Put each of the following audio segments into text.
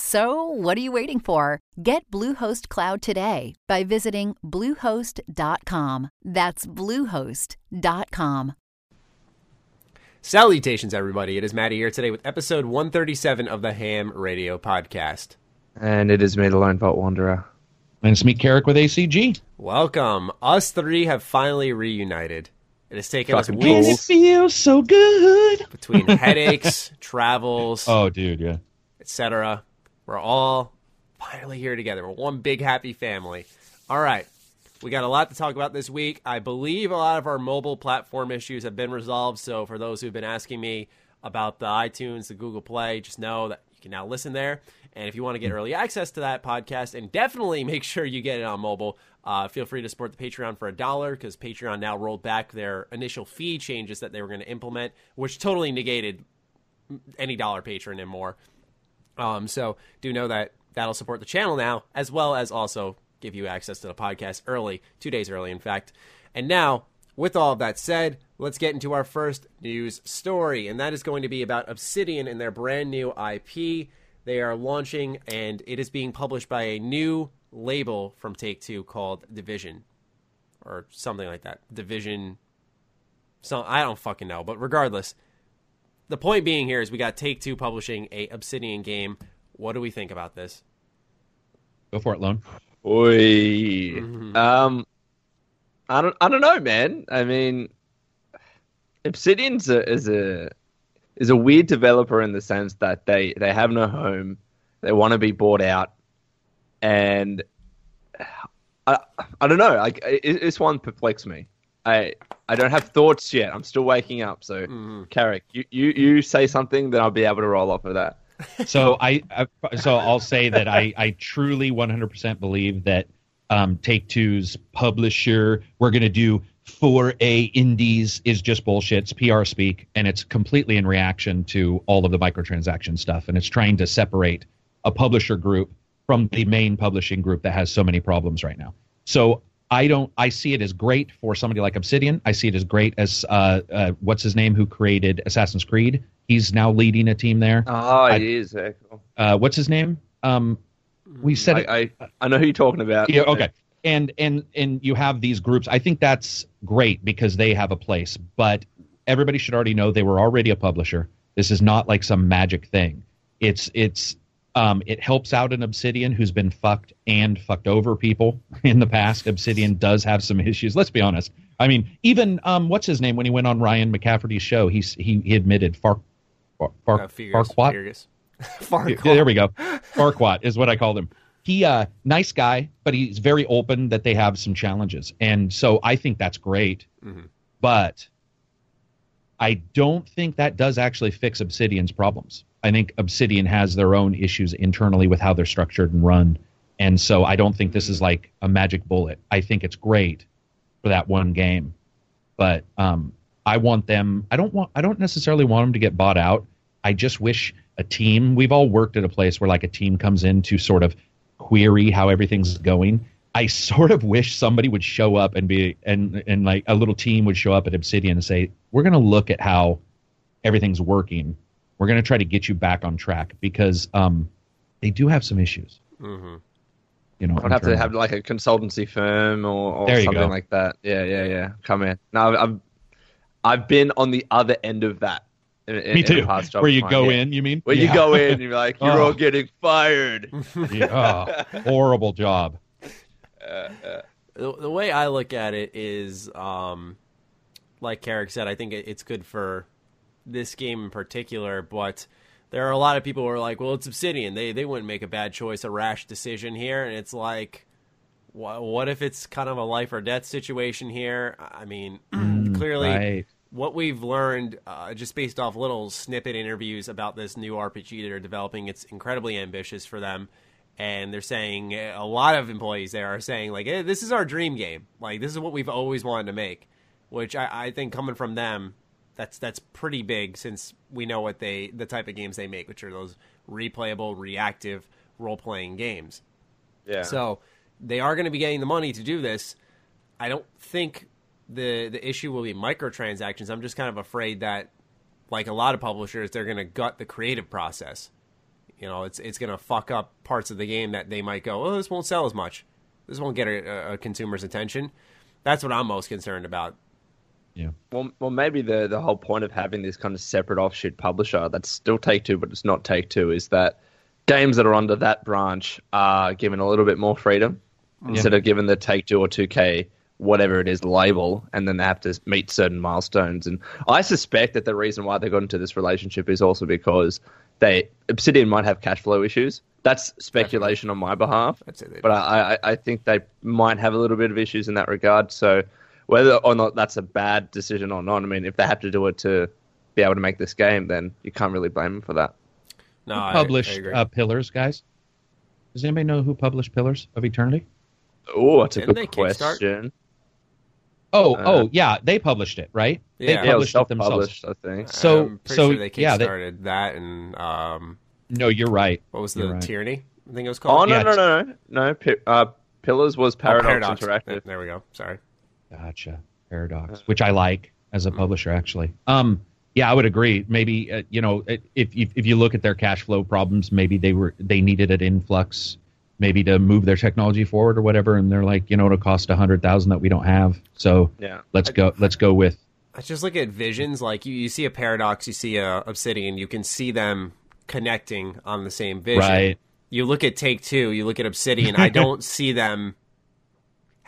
So, what are you waiting for? Get Bluehost Cloud today by visiting Bluehost.com. That's Bluehost.com. Salutations, everybody. It is Maddie here today with episode 137 of the Ham Radio Podcast. And it is me, the Lone Vault Wanderer. And it's me, Karak, with ACG. Welcome. Us three have finally reunited. It has taken us Fucking weeks cool. It feels so good. between headaches, travels, Oh, dude, yeah. etc. We're all finally here together. We're one big happy family. All right. We got a lot to talk about this week. I believe a lot of our mobile platform issues have been resolved. So, for those who've been asking me about the iTunes, the Google Play, just know that you can now listen there. And if you want to get early access to that podcast, and definitely make sure you get it on mobile, uh, feel free to support the Patreon for a dollar because Patreon now rolled back their initial fee changes that they were going to implement, which totally negated any dollar patron and more. Um, so do know that that'll support the channel now, as well as also give you access to the podcast early, two days early, in fact. And now, with all of that said, let's get into our first news story, and that is going to be about Obsidian and their brand new IP. They are launching, and it is being published by a new label from Take Two called Division, or something like that. Division. So I don't fucking know, but regardless, the point being here is we got Take Two publishing a Obsidian game. What do we think about this? Go for it, Lone. Oi. Mhm. Um, I don't, I don't know, man. I mean, Obsidian's a, is a is a weird developer in the sense that they they have no home, they want to be bought out, and I I don't know. Like it, this one perplexes me. I I don't have thoughts yet. I'm still waking up. So, Mhm. Karak, you, you you say something, then I'll be able to roll off of that. So I, I so I'll say that I, I truly 100% believe that um, Take Two's publisher we're going to do 4A indies is just bullshit. It's PR speak, and it's completely in reaction to all of the microtransaction stuff, and it's trying to separate a publisher group from the main publishing group that has so many problems right now. So I don't. I see it as great for somebody like Obsidian. I see it as great as uh, uh, what's his name who created Assassin's Creed. He's now leading a team there. Oh, I- it is. cool. Uh, what's his name? Um, we said it. I, I I know who you're talking about. Yeah, okay. And and and you have these groups. I think that's great because they have a place. But everybody should already know they were already a publisher. This is not like some magic thing. It's it's um, it helps out an Obsidian who's been fucked and fucked over people in the past. Obsidian does have some issues. Let's be honest. I mean, even um, what's his name when he went on Ryan McCafferty's show, he's he, he admitted Far, Far, Far Uh, Figures, Farquaad. Figures. Yeah, Farquaad. there we go. Farquaad is what I called him. He uh nice guy, but he's very open that they have some challenges. And so I think that's great. Mhm. But I don't think that does actually fix Obsidian's problems. I think Obsidian has their own issues internally with how they're structured and run. And so I don't think this is like a magic bullet. I think it's great for that one game. But um I want them I don't want I don't necessarily want them to get bought out. I just wish a team we've all worked at a place where like a team comes in to sort of query how everything's going. I sort of wish somebody would show up and be and and like a little team would show up at Obsidian and say, "We're going to look at how everything's working. We're going to try to get you back on track because um they do have some issues." Mhm. You know, I'd have to have like a consultancy firm or, or something go. like that. Yeah, yeah, yeah. Come in. No, I've, I've I've been on the other end of that. In, in, Me too. past job Where you go yeah. in, you mean? Where you go in, and you're like, you're Oh. all getting fired. Yeah. Oh, horrible job. the, the way I look at it is, um, like Karak said, I think it, it's good for this game in particular, but there are a lot of people who are like, well, it's Obsidian. They they wouldn't make a bad choice, a rash decision here, and it's like, wh- what if it's kind of a life or death situation here? I mean, clearly, right. what we've learned uh, just based off little snippet interviews about this new RPG they're developing, it's incredibly ambitious for them. And they're saying a lot of employees there are saying like, hey, "This is our dream game. Like, this is what we've always wanted to make." Which I, I think coming from them, that's that's pretty big since we know what they the type of games they make, which are those replayable, reactive role playing games. Yeah. So they are going to be getting the money to do this. I don't think the the issue will be microtransactions. I'm just kind of afraid that, like a lot of publishers, they're going to gut the creative process. You know, it's it's going to fuck up parts of the game that they might go, oh, this won't sell as much. This won't get a, a consumer's attention. That's what I'm most concerned about. Yeah. Well, well, maybe the the whole point of having this kind of separate offshoot publisher that's still Take Two, but it's not Take Two, is that games that are under that branch are given a little bit more freedom instead of given the Take Two or Two K whatever it is label, and then they have to meet certain milestones. And I suspect that the reason why they got into this relationship is also because they Obsidian might have cash flow issues. That's speculation on my behalf, I'd say they but I, I, I think they might have a little bit of issues in that regard. So whether or not that's a bad decision or not, I mean, if they have to do it to be able to make this game, then you can't really blame them for that. No, I- I uh, Pillars, guys. Does anybody know who published Pillars of Eternity? Oh, that's a Didn't good question. Oh, Uh, oh, yeah, they published it, right? Yeah. They Yeah, Yeah, it published it themselves. I think. So- I'm pretty so, sure they yeah, they- kickstarted that and um, No, you're right. what was the right. tyranny? I think it was called. Oh no, Yeah, no, no, no, no. Uh, Pillars was Oh, Paradox, Interactive. There we go. Sorry. Gotcha. Paradox, which I like as a publisher, actually. Um, yeah, I would agree. Maybe uh, you know, if, if if you look at their cash flow problems, maybe they were they needed an influx, maybe to move their technology forward or whatever, and they're like, you know, it'll cost a hundred thousand that we don't have, so Yeah. let's go let's go with I just look at visions. Like you, you see a paradox, you see a obsidian. You can see them connecting on the same vision. Right. You look at Take Two. You look at Obsidian. I don't see them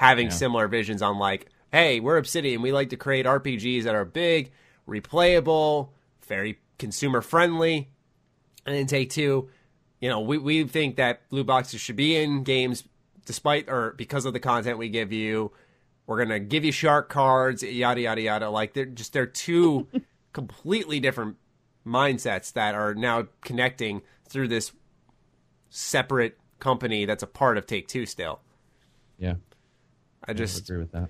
having Yeah. similar visions on like, hey, we're Obsidian. We like to create RPGs that are big, replayable, very consumer friendly. And then Take Two, you know, we we think that blue boxes should be in games despite or because of the content we give you. We're gonna give you shark cards, yada yada yada. Like they're just they're two completely different mindsets that are now connecting through this separate company that's a part of Take Two still. yeah. I I just agree with that.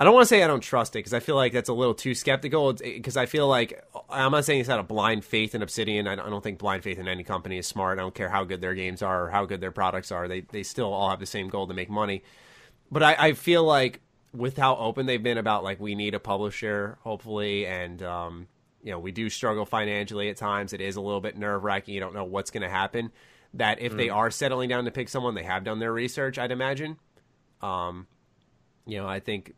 I don't want to say I don't trust it because I feel like that's a little too skeptical. Because I feel like I'm not saying it's out of blind faith in Obsidian. I don't, think blind faith in any company is smart. I don't care how good their games are or how good their products are. They they still all have the same goal to make money. But I, I feel like with how open they've been about like we need a publisher, hopefully, and um, you know we do struggle financially at times. It is a little bit nerve wracking. You don't know what's going to happen. That if they are settling down to pick someone, they have done their research. I'd imagine. Um, you know, I think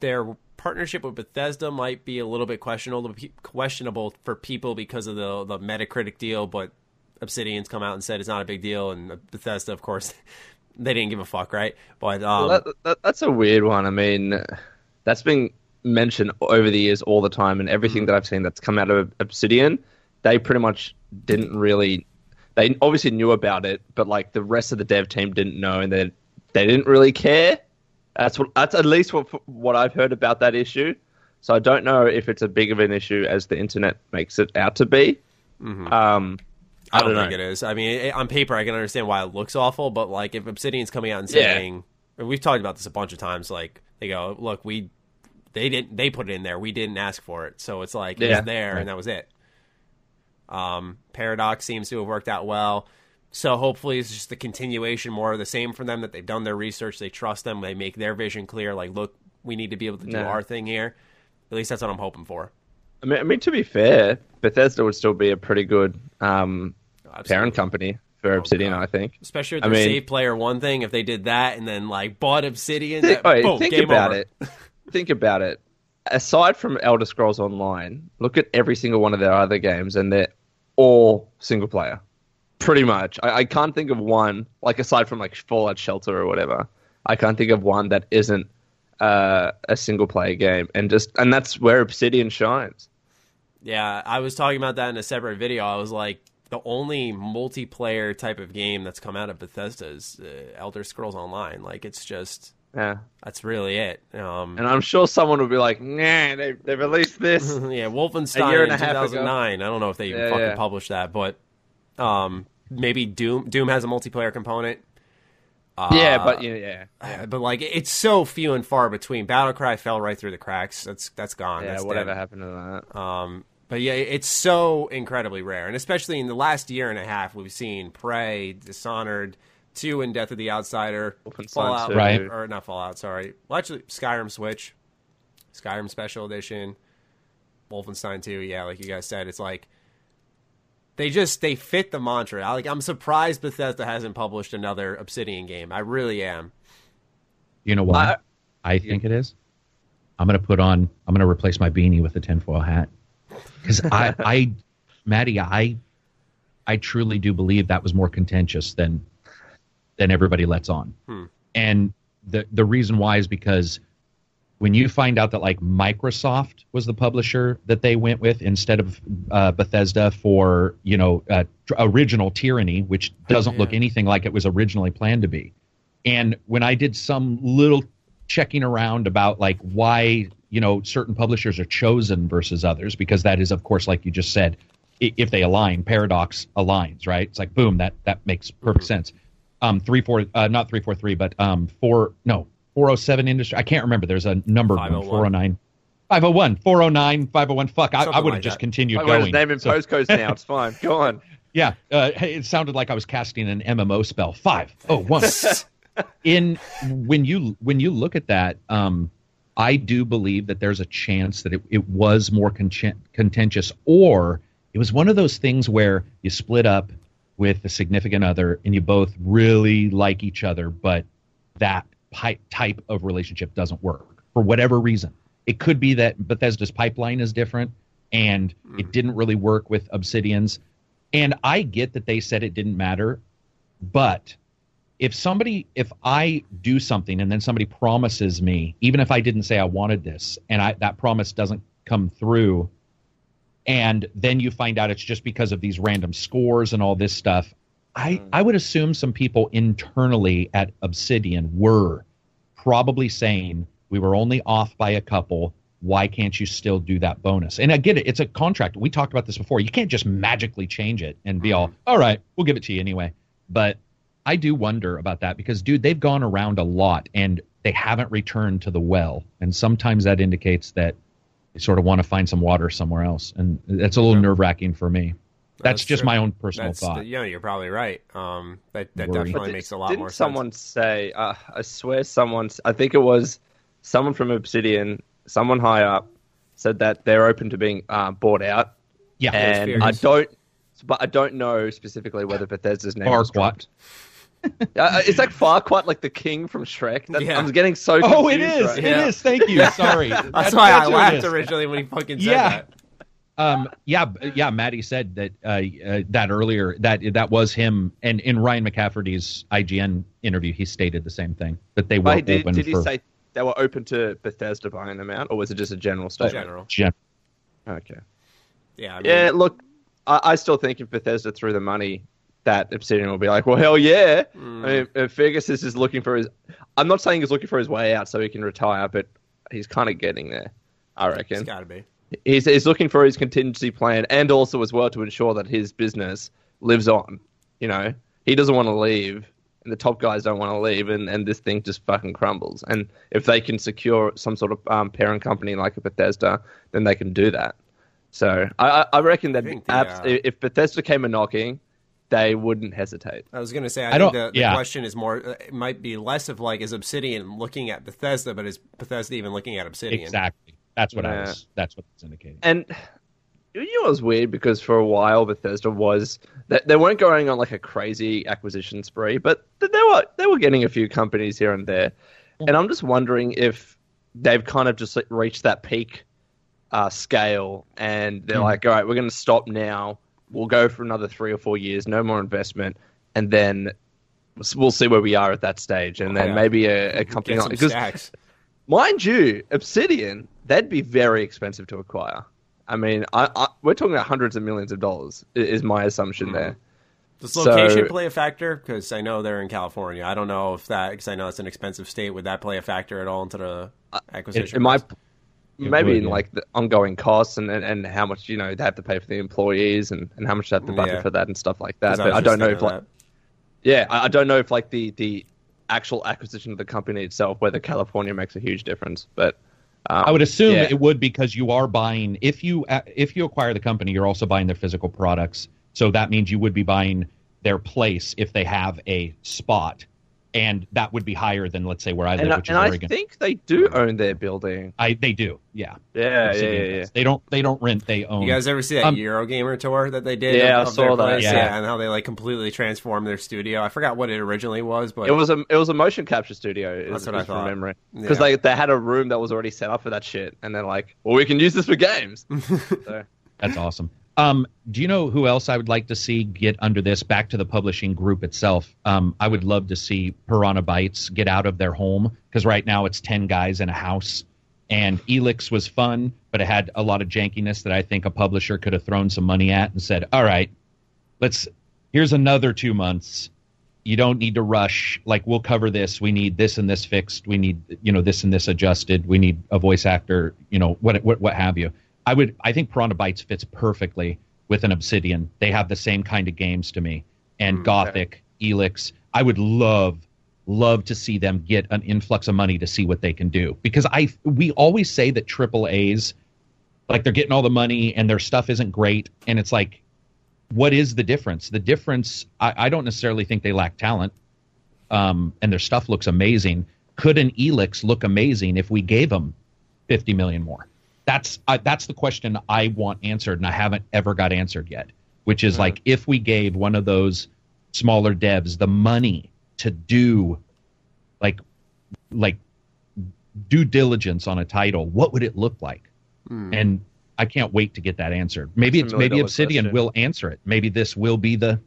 their partnership with Bethesda might be a little bit questionable questionable for people because of the the Metacritic deal, but Obsidian's come out and said it's not a big deal, and Bethesda, of course, they didn't give a fuck, right? But um, Well, that, that, that's a weird one. I mean, that's been mentioned over the years all the time, and everything Mm-hmm. that I've seen that's come out of Obsidian, they pretty much didn't really. They obviously knew about it, but like the rest of the dev team didn't know, and they they didn't really care. That's what that's at least what what I've heard about that issue. So I don't know if it's a big of an issue as the internet makes it out to be. Um, I don't, don't think it is. I mean, it, on paper, I can understand why it looks awful, but like if Obsidian's coming out and Yeah. saying, and we've talked about this a bunch of times, like they go, look, we they didn't they put it in there, we didn't ask for it, so it's like Yeah. it's there, and that was it. Um, Paradox seems to have worked out well. So hopefully it's just a continuation, more of the same for them. That they've done their research, they trust them, they make their vision clear. Like, look, we need to be able to do No. our thing here. At least that's what I'm hoping for. I mean, I mean, to be fair, Bethesda would still be a pretty good um, Absolutely. parent company for Obsidian, God. I think. Especially with I their mean- save player one thing, if they did that and then like bought Obsidian, Think, that, wait, boom, think game about over. it. think about it. Aside from Elder Scrolls Online, look at every single one of their other games, and they're all single player. Pretty much. I, I can't think of one, like aside from like Fallout Shelter or whatever, I can't think of one that isn't uh, a single player game, and just and that's where Obsidian shines. Yeah, I was talking about that in a separate video. I was like, the only multiplayer type of game that's come out of Bethesda is uh, Elder Scrolls Online. Like, it's just Yeah. that's really it. Um, And I'm sure someone will be like, nah, they, they released this. yeah, Wolfenstein A year and in a half ago. 2009. I don't know if they even Yeah, fucking yeah. published that, but um, maybe Doom. Doom has a multiplayer component. Uh, yeah, but yeah, yeah. But like it's so few and far between. Battlecry fell right through the cracks. That's that's gone. Yeah, that's whatever dead. happened to that? Um, but yeah, it's so incredibly rare, and especially in the last year and a half, we've seen Prey, Dishonored, Two, and Death of the Outsider, Wolfenstein Fallout, Right. or not Fallout, sorry. Well, actually, Skyrim Switch, Skyrim Special Edition, Wolfenstein Two. Yeah, like you guys said, it's like they just they fit the mantra. I, like I'm surprised Bethesda hasn't published another Obsidian game. I really am. You know why? I, think it is. I'm gonna put on. I'm gonna replace my beanie with a tinfoil hat because I, I, Maddie, I, I truly do believe that was more contentious than than everybody lets on. Hmm. And the the reason why is because when you find out that like Microsoft was the publisher that they went with instead of uh, Bethesda for you know uh, tr- original Tyranny, which doesn't look anything like it was originally planned to be. And when I did some little checking around about like why you know certain publishers are chosen versus others, because that is of course like you just said, i- if they align, Paradox aligns, right? It's like boom, that that makes perfect sense. Um, three four, uh, not three four three, but um, four no four oh seven industry. I can't remember. There's a number of 501. 409. 501, 409, 501. Fuck, I, I would have like just that. continued Wait, wait, going. his name and So- postcodes now. It's fine. Go on. yeah, uh, it sounded like I was casting an MMO spell. Five. Oh, one. In when you when you look at that, um, I do believe that there's a chance that it, it was more conchen- contentious, or it was one of those things where you split up with a significant other and you both really like each other, but that pi- type of relationship doesn't work for whatever reason. It could be that Bethesda's pipeline is different and hmm. it didn't really work with Obsidian's. And I get that they said it didn't matter, but if somebody if I do something and then somebody promises me, even if I didn't say I wanted this, and I that promise doesn't come through, and then you find out it's just because of these random scores and all this stuff, I mm. I would assume some people internally at Obsidian were probably saying we were only off by a couple. Why can't you still do that bonus? And I get it; it's a contract. We talked about this before. You can't just magically change it and be all, mm-hmm. all right, we'll give it to you anyway. But I do wonder about that because, dude, they've gone around a lot and they haven't returned to the well. And sometimes that indicates that they sort of want to find some water somewhere else. And that's a little nerve wracking for me. That's, That's just true. my own personal That's thought. yeah, you're probably right. Um, that that Worry. definitely But makes a lot didn't more sense. someone say? Uh, I swear, someone. I think it was someone from Obsidian, someone high up, said that they're open to being uh, bought out. yeah. and I don't, but I don't know specifically whether Bethesda's name was Farquaad. dropped. Uh, it's like Farquaad, like the king from Shrek. That, Yeah. I'm getting so. Oh, it confused is. right It now. is. Thank you. Sorry. That's why I laughed originally when he fucking said Yeah. that. Um, yeah, b- yeah. Maddie said that uh, uh, that earlier that that was him, and in Ryan McCafferty's IGN interview, he stated the same thing that they were Wait, did, open did he for say they were open to Bethesda buying them out, or was it just a general statement? General. gen- Okay. Yeah. I mean, Yeah, look, I, I still think if Bethesda threw the money, that Obsidian will be like, well, hell yeah. I mean, if Feargus is just looking for his. I'm not saying he's looking for his way out so he can retire, but he's kind of getting there, I It's reckon. got to be. He's, he's looking for his contingency plan and also as well to ensure that his business lives on. You know, he doesn't want to leave, and the top guys don't want to leave, and, and this thing just fucking crumbles. And if they can secure some sort of um, parent company like a Bethesda, then they can do that. So I, I- I reckon that think the, apps, uh, if Bethesda came a knocking, they wouldn't hesitate. I was going to say, I, I think don't- the, the yeah. question is more, uh, it might be less of like, is Obsidian looking at Bethesda, but is Bethesda even looking at Obsidian? exactly. That's what I was. That's what it's indicating. And you know, it was weird because for a while Bethesda was they, they weren't going on like a crazy acquisition spree, but they were they were getting a few companies here and there. And I'm just wondering if they've kind of just reached that peak uh, scale, and they're like, all right, we're going to stop now. We'll go for another three or four years, no more investment, and then we'll see where we are at that stage, and then Yeah. maybe a, a company like because mind you, Obsidian, they'd be very expensive to acquire. I mean, I, I, we're talking about hundreds of millions of dollars. Is my assumption Mm-hmm. there. Does location So- play a factor? Because I know they're in California. I don't know if that because I know it's an expensive state. Would that play a factor at all into the acquisition? It, it might price? maybe would, in yeah. like the ongoing costs and, and, and how much you know they have to pay for the employees and, and how much they have to budget Yeah. for that and stuff like that. But I just don't know if like of yeah, I, I don't know if like the the actual acquisition of the company itself, whether California makes a huge difference. But um, I would assume yeah. it would because you are buying if you uh, if you acquire the company, you're also buying their physical products. So that means you would be buying their place if they have a spot, and that would be higher than let's say where I live, and, I- which and is I think they do own their building. I they do, yeah. Yeah, yeah, yeah, yeah. They don't they don't rent, they own. You guys ever see that Um, Eurogamer tour that they did? Yeah, of, I of their saw that, place? yeah. and how they like completely transformed their studio. I forgot what it originally was, but It was a it was a motion capture studio. Is, That's what I is from memory because Yeah. they they had a room that was already set up for that shit, and they're like, well, we can use this for games. so, That's awesome. Um, do you know who else I would like to see get under this? Back to the publishing group itself. Um, I would love to see Piranha Bytes get out of their home because right now it's ten guys in a house. And Elex was fun, but it had a lot of jankiness that I think a publisher could have thrown some money at and said, "All right, let's. Here's another two months. You don't need to rush. Like we'll cover this. We need this and this fixed. We need you know this and this adjusted. We need a voice actor. You know what what what have you." I would I think Piranha Bytes fits perfectly with an Obsidian. They have the same kind of games to me. And Gothic, Elex, I would love love to see them get an influx of money to see what they can do because I we always say that triple A's like they're getting all the money and their stuff isn't great and it's like what is the difference? The difference I, I don't necessarily think they lack talent. Um, and their stuff looks amazing. Could an Elex look amazing if we gave them 50 million more? That's I, that's the question I want answered, and I haven't ever got answered yet. Which is like, if we gave one of those smaller devs the money to do, like, like due diligence on a title, what would it look like? Hmm. And I can't wait to get that answered. Maybe That's it's maybe Obsidian question. will answer it. Maybe this will be the,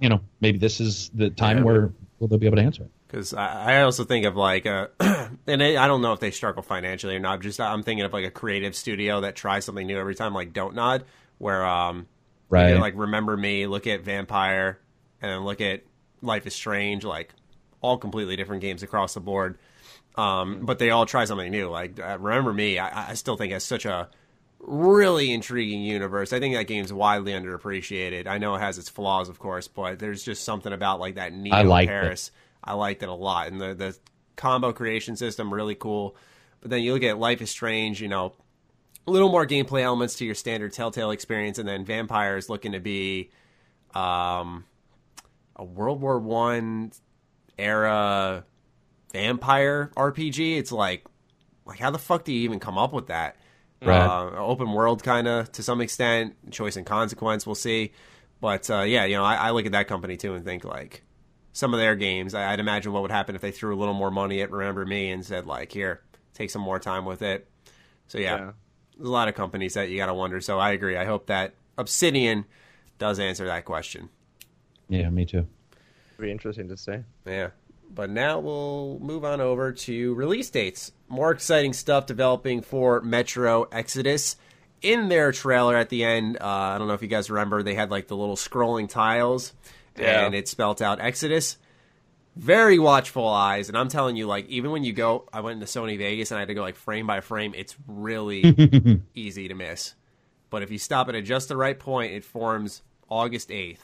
you know, maybe this is the time Yeah. where will they'll be able to answer it. Because I, I also think of like, a, and I I don't know if they struggle financially or not. Just I'm thinking of like a creative studio that tries something new every time, like Don't Nod, where um, you Right. like Remember Me, look at Vampire, and then look at Life is Strange, like all completely different games across the board. Um, but they all try something new. Like uh, Remember Me, I, I still think has such a really intriguing universe. I think that game's widely underappreciated. I know it has its flaws, of course, but there's just something about like that Neo I liked it. I liked it a lot, and the the combo creation system really cool. But then you look at Life is Strange, you know, a little more gameplay elements to your standard Telltale experience, and then Vampire is looking to be um, a World War One era vampire RPG. It's like, like how the fuck do you even come up with that? Right. Uh, open world kind of to some extent, choice and consequence. We'll see, but uh, yeah, you know, I, I look at that company too and think like some of their games. I, I'd imagine what would happen if they threw a little more money at Remember Me and said like, here, take some more time with it. So yeah, Yeah. there's a lot of companies that you got to wonder. So I agree. I hope that Obsidian does answer that question. Yeah, me too. be interesting to see. Yeah. But now we'll move on over to release dates. More exciting stuff developing for Metro Exodus. In their trailer at the end, uh, I don't know if you guys remember, they had like the little scrolling tiles, Yeah. and it spelt out Exodus. Very watchful eyes, and I'm telling you, like even when you go, I went into Sony Vegas and I had to go like frame by frame. It's really easy to miss, but if you stop it at just the right point, it forms August 8th.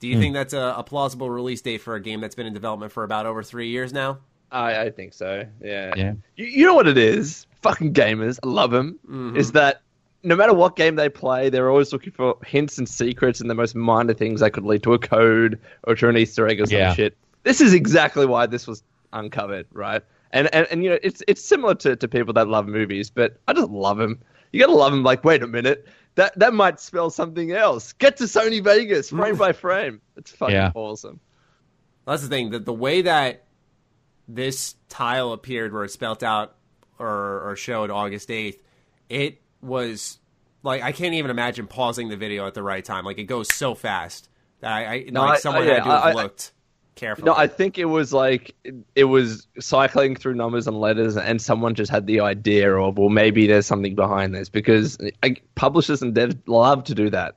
Do you think that's a, a plausible release date for a game that's been in development for about over three years now? I, I think so. Yeah. Yeah. You, you know what it is? Fucking gamers, I love them. Mm-hmm. Is that no matter what game they play, they're always looking for hints and secrets and the most minor things that could lead to a code or to an Easter egg or some Yeah. shit. This is exactly why this was uncovered, right? And and, and you know, it's it's similar to, to people that love movies, but I just love them. You gotta love them. Like, wait a minute, that that might spell something else. Get to Sony Vegas, frame by frame. It's fucking Yeah. awesome. That's the thing. That the way that this tile appeared, where it spelt out or, or showed August eighth, it was like I can't even imagine pausing the video at the right time. Like it goes so fast that I, I No, like I- someone I- yeah, had to have I- I- looked. carefully. No, I think it was like it, it was cycling through numbers and letters, and someone just had the idea of, well, maybe there's something behind this because I, publishers and devs love to do that.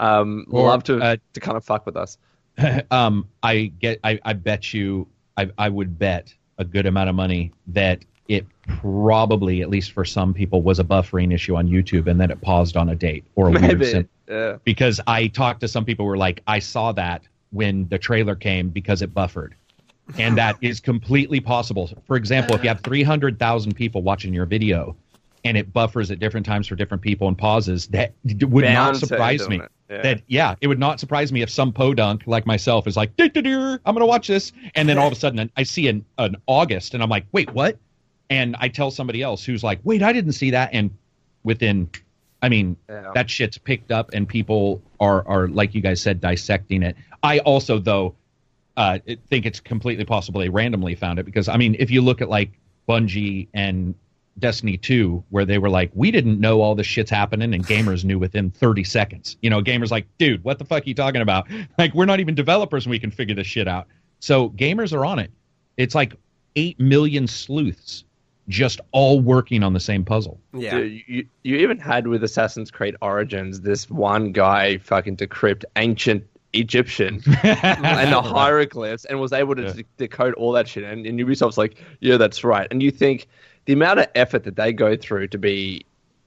Um, Or, love to uh, to kind of fuck with us. um, I get. I, I bet you. I, I would bet a good amount of money that it probably, at least for some people, was a buffering issue on YouTube, and then it paused on a date or a weird sim- Yeah. because I talked to some people who were like, I saw that when the trailer came because it buffered. And that is completely possible. For example, if you have 300,000 people watching your video and it buffers at different times for different people and pauses, that would Bound not surprise me. yeah. That yeah, it would not surprise me if some podunk like myself is like, I'm going to watch this, and then all of a sudden I see an, an August, and I'm like, wait, what? And I tell somebody else who's like, wait, I didn't see that, and within, I mean, Yeah. that shit's picked up, and people are are like you guys said, dissecting it. I also though uh, think it's completely possible they randomly found it because I mean, if you look at like Bungie and Destiny 2, where they were like, we didn't know all this shit's happening, and gamers knew within 30 seconds. You know, gamers like, dude, what the fuck are you talking about? Like, we're not even developers and we can figure this shit out. So gamers are on it. It's like 8 million sleuths just all working on the same puzzle. yeah. Dude, you, you even had with Assassin's Creed Origins this one guy fucking decrypt ancient Egyptian and the hieroglyphs and was able to Yeah. de- decode all that shit. And, and Ubisoft's like, yeah, that's right. And you think the amount of effort that they go through to be,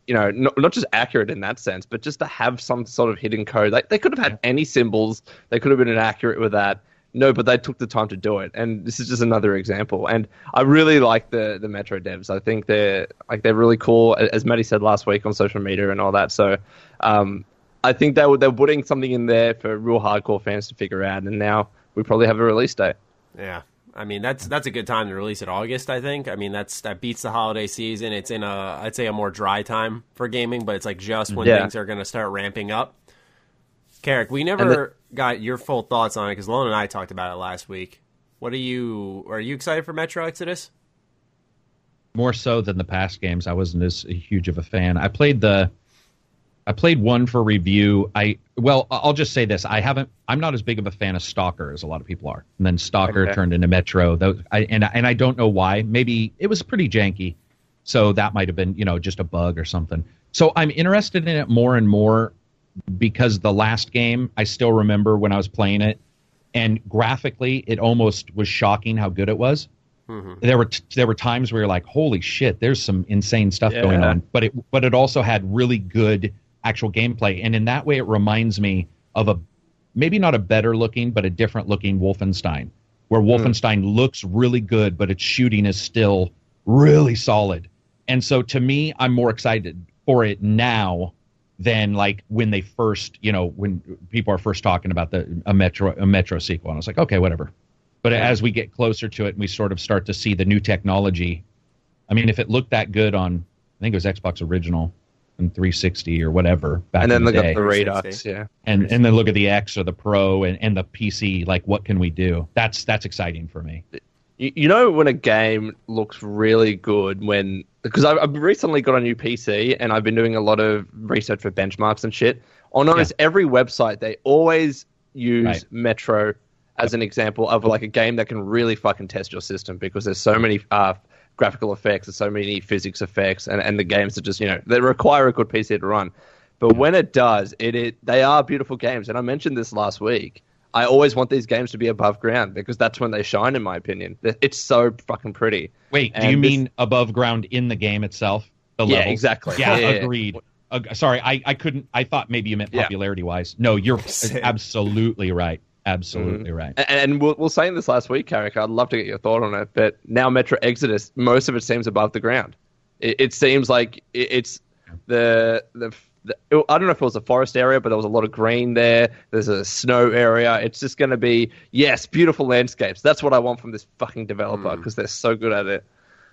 you know, not, not just accurate in that sense, but just to have some sort of hidden code. Like, they could have had any symbols, they could have been inaccurate with that. No, but they took the time to do it, and this is just another example. And I really like the the Metro devs. I think they're like they're really cool, as Maddie said last week on social media and all that. So, um, I think they were they're putting something in there for real hardcore fans to figure out, and now we probably have a release date. Yeah. I mean that's that's a good time to release it August, I think. I mean that's that beats the holiday season. It's in a I'd say a more dry time for gaming, but it's like just when Yeah. things are gonna start ramping up. Karak, we never got your full thoughts on it because Lone and I talked about it last week. What are you are you excited for Metro Exodus? more so than the past games. I wasn't as huge of a fan. I played the I played one for review. I well, I'll just say this: I haven't. I'm not as big of a fan of Stalker as a lot of people are. And then Stalker Okay. turned into Metro. Those, I, and and I don't know why. Maybe it was pretty janky, so that might have been you know just a bug or something. So I'm interested in it more and more because the last game I still remember when I was playing it, and graphically it almost was shocking how good it was mm-hmm. there were t- there were times where you're like, holy shit, there's some insane stuff going on. But it but it also had really good actual gameplay, and in that way, it reminds me of a maybe not a better looking, but a different looking Wolfenstein, where hmm. Wolfenstein looks really good, but its shooting is still really solid. And so to me, I'm more excited for it now than like when they first, you know, when people are first talking about the a Metro a Metro sequel. And I was like, okay, whatever. But as we get closer to it and we sort of start to see the new technology, I mean, if it looked that good on, I think it was Xbox Original and 360 or whatever back and then in the they day, got the 360. Redux, yeah. and and then look at the X or the Pro and, and the PC, like what can we do? That's that's exciting for me. You, you know when a game looks really good when because I've, I've recently got a new PC and I've been doing a lot of research for benchmarks and shit. On almost every website, they always use Right. Metro as an example of like a game that can really fucking test your system because there's so many uh, graphical effects, there's so many physics effects, and, and the games are just you know they require a good PC to run. But when it does, it, it they are beautiful games, and I mentioned this last week. I always want these games to be above ground because that's when they shine, in my opinion. It's so fucking pretty. Wait, do you this- mean above ground in the game itself? The Yeah, levels? exactly. Yeah, Yeah, yeah. agreed. Uh, sorry, I, I couldn't. I thought maybe you meant Yeah. popularity wise. No, you're absolutely right. Absolutely right. And, and we we were saying this last week, Karak. I'd love to get your thought on it. But now Metro Exodus, most of it seems above the ground. It, it seems like it, it's the the I don't know if it was a forest area, but there was a lot of green there. There's a snow area. It's just going to be yes, beautiful landscapes. That's what I want from this fucking developer hmm. because they're so good at it.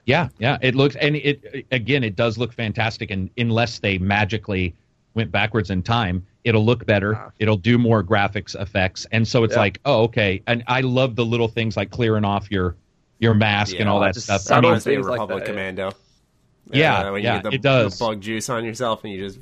Yeah, yeah. It looks and it again, it does look fantastic. And unless they magically went backwards in time, it'll look better. Ah. It'll do more graphics effects, and so it's Yeah. like, oh, okay. And I love the little things like clearing off your your mask and all that stuff. I mean, Reminds me of things like Republic that, yeah. Commando. Yeah, when yeah, you get the, it does. the bug juice on yourself and you just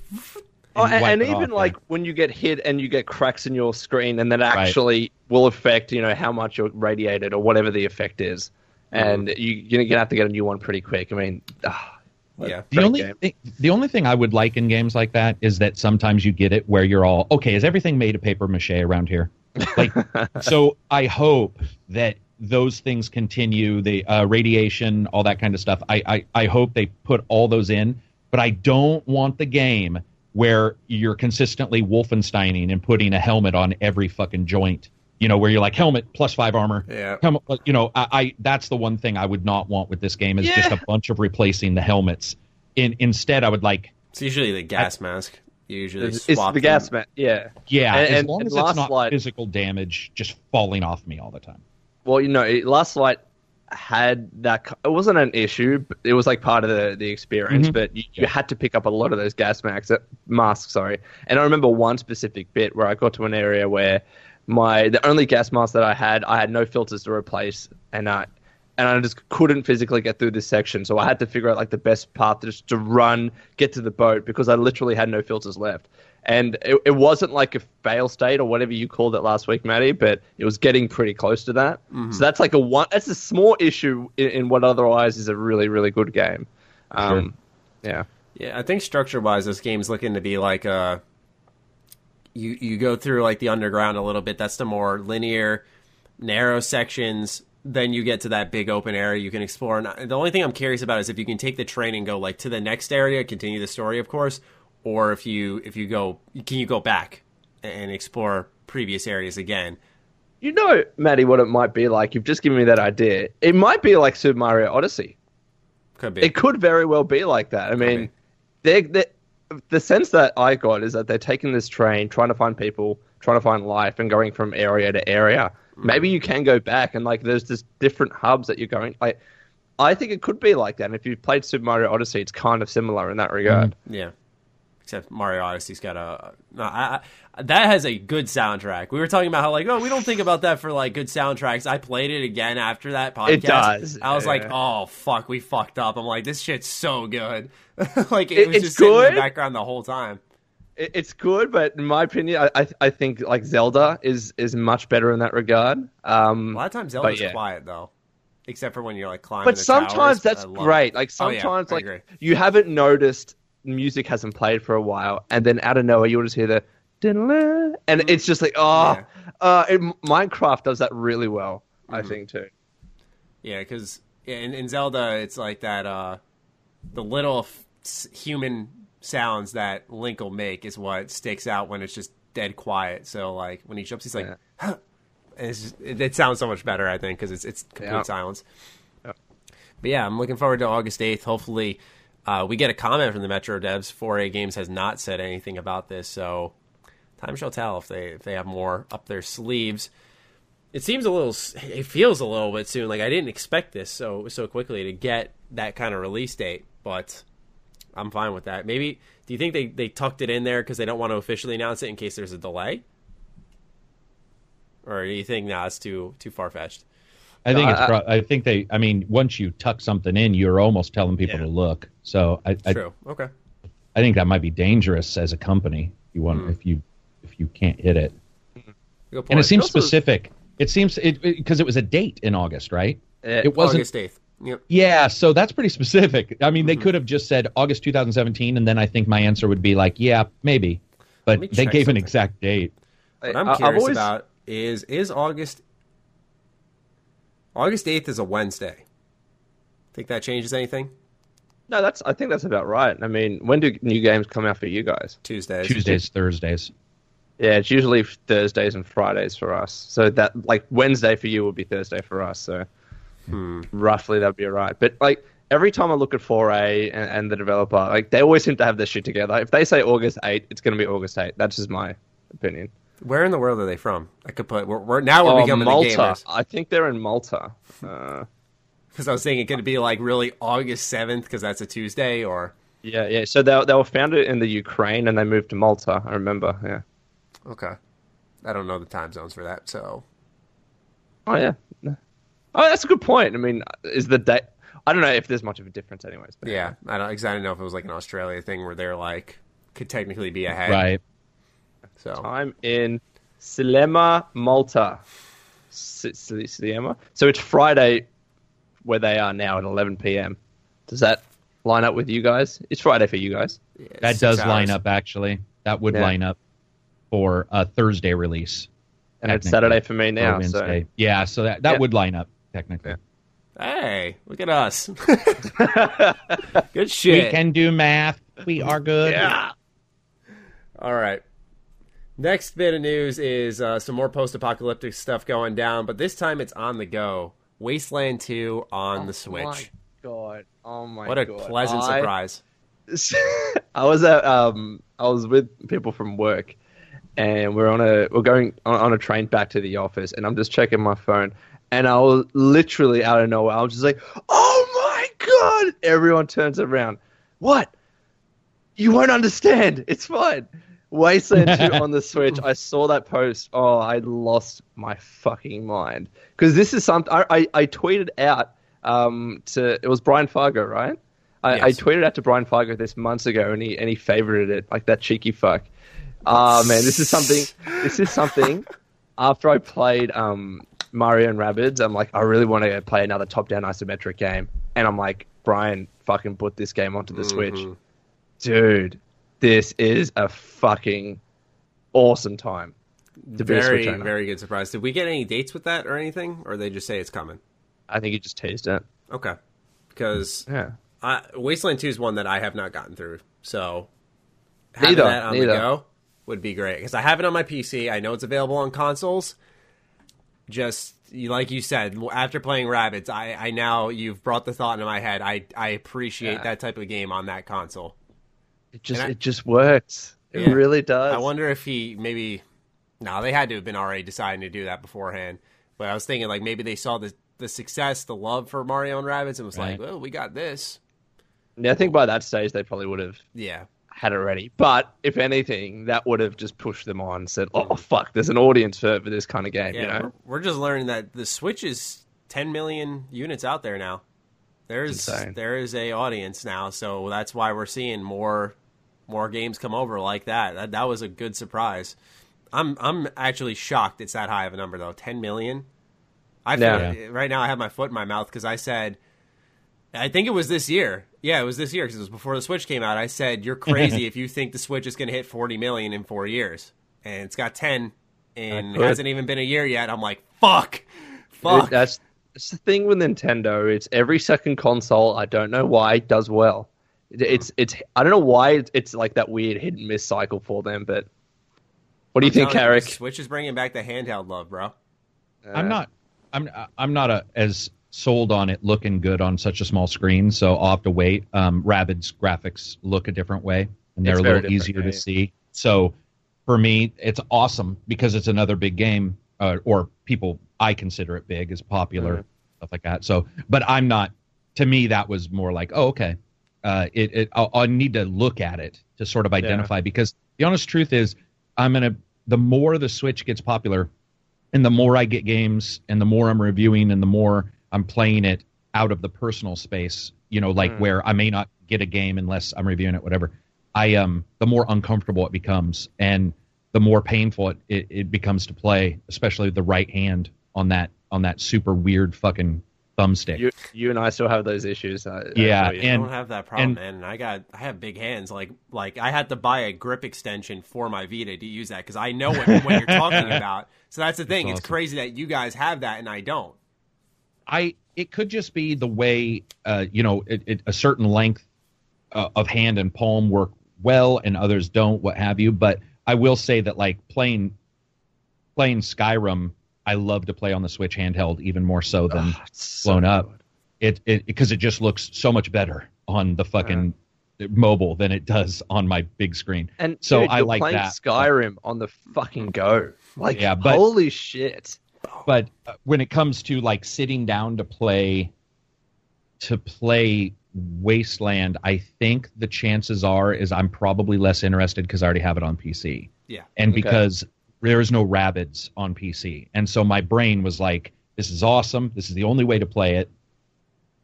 Oh, and, and even off, like yeah. when you get hit and you get cracks in your screen, and that Right. actually will affect you know how much you're radiated or whatever the effect is, and you you're gonna have to get a new one pretty quick. I mean, ah, Yeah. The only game. thing, the only thing I would like in games like that is that sometimes you get it where you're all okay. Is everything made of paper mache around here? Like, so I hope that those things continue. The uh, radiation, all that kind of stuff. I, I I hope they put all those in, but I don't want the game where you're consistently Wolfensteining and putting a helmet on every fucking joint. You know, where you're like helmet plus five armor. Yeah. Helmet, you know, I, I that's the one thing I would not want with this game is just a bunch of replacing the helmets. In instead, I would like, It's usually the gas mask. You usually it's, it's the them. gas man. Yeah. yeah, And- as and- long and as it's not Light- physical damage just falling off me all the time. Well, you know, it- Last Light had that. It wasn't an issue. But it was like part of the the experience. Mhm. But you, you had to pick up a lot of those gas masks. uh, Masks, sorry. And I remember one specific bit where I got to an area where my the only gas mask that I had, I had no filters to replace, and I and I just couldn't physically get through this section. So I had to figure out like the best path to just to run, get to the boat because I literally had no filters left. And it, it wasn't like a fail state or whatever you called it last week, Maddie, but it was getting pretty close to that. So that's like a one. That's a small issue in, in what otherwise is a really really good game. Um, Yeah. Yeah, I think structure wise, this game's looking to be like a. You you go through like the underground a little bit. That's the more linear, narrow sections. Then you get to that big open area you can explore. And the only thing I'm curious about is if you can take the train and go like to the next area, continue the story, of course, or if you if you go, can you go back and explore previous areas again? You know, Maddie, what it might be like. You've just given me that idea. It might be like Super Mario Odyssey. Could be. It could very well be like that. I mean, they the sense that I got is that they're taking this train, trying to find people, trying to find life, and going from area to area. Mm. Maybe you can go back and like there's just different hubs that you're going. Like, I think it could be like that. And if you've played Super Mario Odyssey, it's kind of similar in that regard. Mm. Yeah. Except Mario Odyssey's got a no, I, I, that has a good soundtrack. We were talking about how like oh we don't think about that for like good soundtracks. I played it again after that podcast. It does, I was like oh fuck we fucked up. I'm like this shit's so good. like it, It- was it's just sitting in the background the whole time. It, it's good, but in my opinion, I, I I think like Zelda is is much better in that regard. Um, A lot of times Zelda's yeah. quiet though, except for when you're like climbing. but sometimes towers. that's great. it. Like Oh, yeah, sometimes, like you haven't noticed music hasn't played for a while, and then out of nowhere you'll just hear the, and it's just like, oh, Yeah. uh, it, Minecraft does that really well, I Mm-hmm. think too. Yeah, because in, in Zelda, it's like that. Uh, the little f- human sounds that Link will make is what sticks out when it's just dead quiet. So like when he jumps, he's like, Yeah. huh. Just, it, it sounds so much better, I think, because it's it's complete Yeah. silence. But yeah, I'm looking forward to August 8th. Hopefully, uh, we get a comment from the Metro devs. 4A Games has not said anything about this, so time shall tell if they if they have more up their sleeves. It seems a little it feels a little bit soon. Like i didn't expect this so so quickly to get that kind of release date but i'm fine with that. Maybe do you think they they tucked it in there because they don't want to officially announce it in case there's a delay? Or do you think nah it's too too far-fetched I think it's. I- pro- I think they. I mean, once you tuck something in, you're almost telling people Yeah. to look. So I, I, true okay I think that might be dangerous as a company. You want Hmm. if you if you can't hit it, and it seems also- specific. It seems it because it, was a date in August, right? Uh, It wasn't. august 8th yep Yeah, so that's pretty specific. I Mm-hmm. mean, they could have just said August 2017, and then I think my answer would be like, yeah, maybe. But they check gave an exact date. what I- i'm curious always- about is is august august 8th is a wednesday think that changes anything No, that's. I think that's about right. I mean, when do new games come out for you guys? tuesdays Tuesdays, Thursdays. Yeah, it's usually Thursdays and Fridays for us. So that like Wednesday for you would be Thursday for us. So hmm. roughly that'd be right. But like every time I look at 4A and, and the developer, like they always seem to have their shit together. If they say August 8, it's going to be August 8. That's just my opinion. Where in the world are they from? I could put. We're, we're now we're Oh, becoming Malta. the gamers I think they're in Malta. Uh, because I was thinking it could be like really August seventh because that's a Tuesday or yeah, yeah. So they they were founded in the Ukraine and they moved to Malta. I remember. Yeah. okay. I don't know the time zones for that, so Oh yeah. Oh, that's a good point. I mean, is the date? I don't know if there's much of a difference, anyways. But yeah, I don't exactly know if it was like an Australia thing where they're like could technically be ahead. Right. So I'm in Sliema, Malta. S- S- Sliema. So it's Friday where they are now at 11 p.m. Does that line up with you guys? It's Friday for you guys. yeah, That does hours. line up actually. That would Yeah. line up for a Thursday release. And it's Saturday for me or now. So Yeah, so that, that Yeah. would line up technically. Hey, look at us. Good shit. We can do math. We are good. yeah. All right. Next bit of news is uh, some more post-apocalyptic stuff going down, but this time it's on the go. Wasteland 2 on the Switch. My God. Oh my what a God. pleasant I- surprise. I was at um I was with people from work and we're on a we're going on, on a train back to the office and I'm just checking my phone and I was literally out of nowhere I was just like oh my god everyone turns around what you won't understand it's fine Wasteland 2 on the Switch I saw that post oh I lost my fucking mind because this is something I, I I tweeted out um to it was Brian Fargo right I, I tweeted out to Brian Fargo this months ago, and he and he favorited it like that cheeky fuck. Ah man, this is something. This is something. After I played um, Mario and Rabbids, I'm like, I really want to play another top-down isometric game, and I'm like, Brian, fucking put this game onto the Switch, Mhm. dude. This is a fucking awesome time. To Very, very good surprise. Did we get any dates with that or anything? Or they just say it's coming? I think you just teased it. Okay. Because Yeah. I, Wasteland 2 is one that I have not gotten through. So having Neither, that on the go would be great. Because I have it on my PC. I know it's available on consoles. Just like you said, after playing Rabbids, I, I now you've brought the thought into my head. I, I appreciate Yeah. that type of game on that console. It just I- it just works. It Yeah. really does. I wonder if he maybe. No, they had to have been already deciding to do that beforehand. But I was thinking like maybe they saw the the success, the love for Mario and Rabbids, and was like, Right. "Well, we got this." Yeah, I think by that stage they probably would have Yeah, had it ready. But if anything, that would have just pushed them on. Said, "Oh mm-hmm. fuck, there's an audience for, for this kind of game." yeah. you know, We're, we're just learning that the Switch is 10 million units out there now. There's there is a audience now, so that's why we're seeing more more games come over like that. That that was a good surprise. I'm I'm actually shocked it's that high of a number though. 10 million. I feel Yeah. right now I have my foot in my mouth because I said I think it was this year. Yeah, it was this year because it was before the Switch came out. I said you're crazy if you think the Switch is going to hit 40 million in four years, and it's got 10, and it hasn't even been a year yet. I'm like, fuck, fuck. It- that's that's the thing with Nintendo. It's every second console. I don't know why does well. It- It's it's I don't know why it's, it's like that weird hit and miss cycle for them. But what do you think, telling you, Karak? Switch is bringing back the handheld love, bro. I'm not. I'm. I'm not a, as sold on it looking good on such a small screen. So I'll have to wait. Um, Rabbids graphics look a different way, and they're a little easier yeah. to see. So for me, it's awesome because it's another big game, uh, or people I consider it big, is popular, Mhm. stuff like that. So, but I'm not. To me, that was more like, oh, okay. Uh, it. it I'll, I need to look at it to sort of identify because the honest truth is, I'm gonna. The more the Switch gets popular, and the more I get games and the more I'm reviewing and the more I'm playing it out of the personal space, you know, like Mm. where I may not get a game unless I'm reviewing it, whatever. I um the more uncomfortable it becomes and the more painful it, it, it becomes to play, especially the right hand on that on that super weird fucking thumbstick. You you and I still have those issues. I, I Yeah. I and- don't have that problem, and- man. I got I have big hands. Like like I had to buy a grip extension for my Vita to use that because I know what, what you're talking about. So that's the thing. That's It's awesome. crazy that you guys have that and I don't. I it could just be the way uh, you know it, it, a certain length uh, of hand and palm work well and others don't, what have you. But I will say that like playing playing Skyrim, I love to play on the Switch handheld even more so than Oh, so blown up. good. it it because it just looks so much better on the fucking mobile than it does on my big screen. And So dude, I like playing that. Skyrim on the fucking go. Like, Yeah, but- holy shit! but uh, when it comes to like sitting down to play to play wasteland i think the chances are is i'm probably less interested because i already have it on pc Yeah. and Okay. There is no Rabbids on pc and so my brain was like this is awesome this is the only way to play it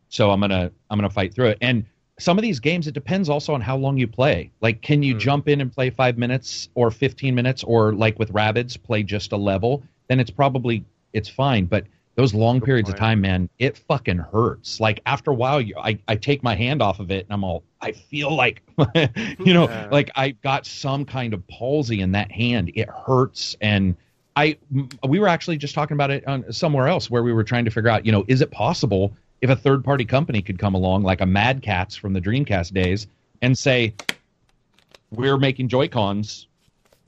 so i'm gonna i'm gonna fight through it and some of these games, it depends also on how long you play. Like, can you Hmm. jump in and play five minutes or 15 minutes, or like with Rabbids, play just a level? Then it's probably it's fine. But those long periods of time, man, it fucking hurts. Like after a while, you, I I take my hand off of it, and I'm all I feel like, you know, Yeah. like I got some kind of palsy in that hand. It hurts, and I we were actually just talking about it on somewhere else where we were trying to figure out, you know, is it possible if a third party company could come along like a Mad Catz from the Dreamcast days and say we're making Joy Cons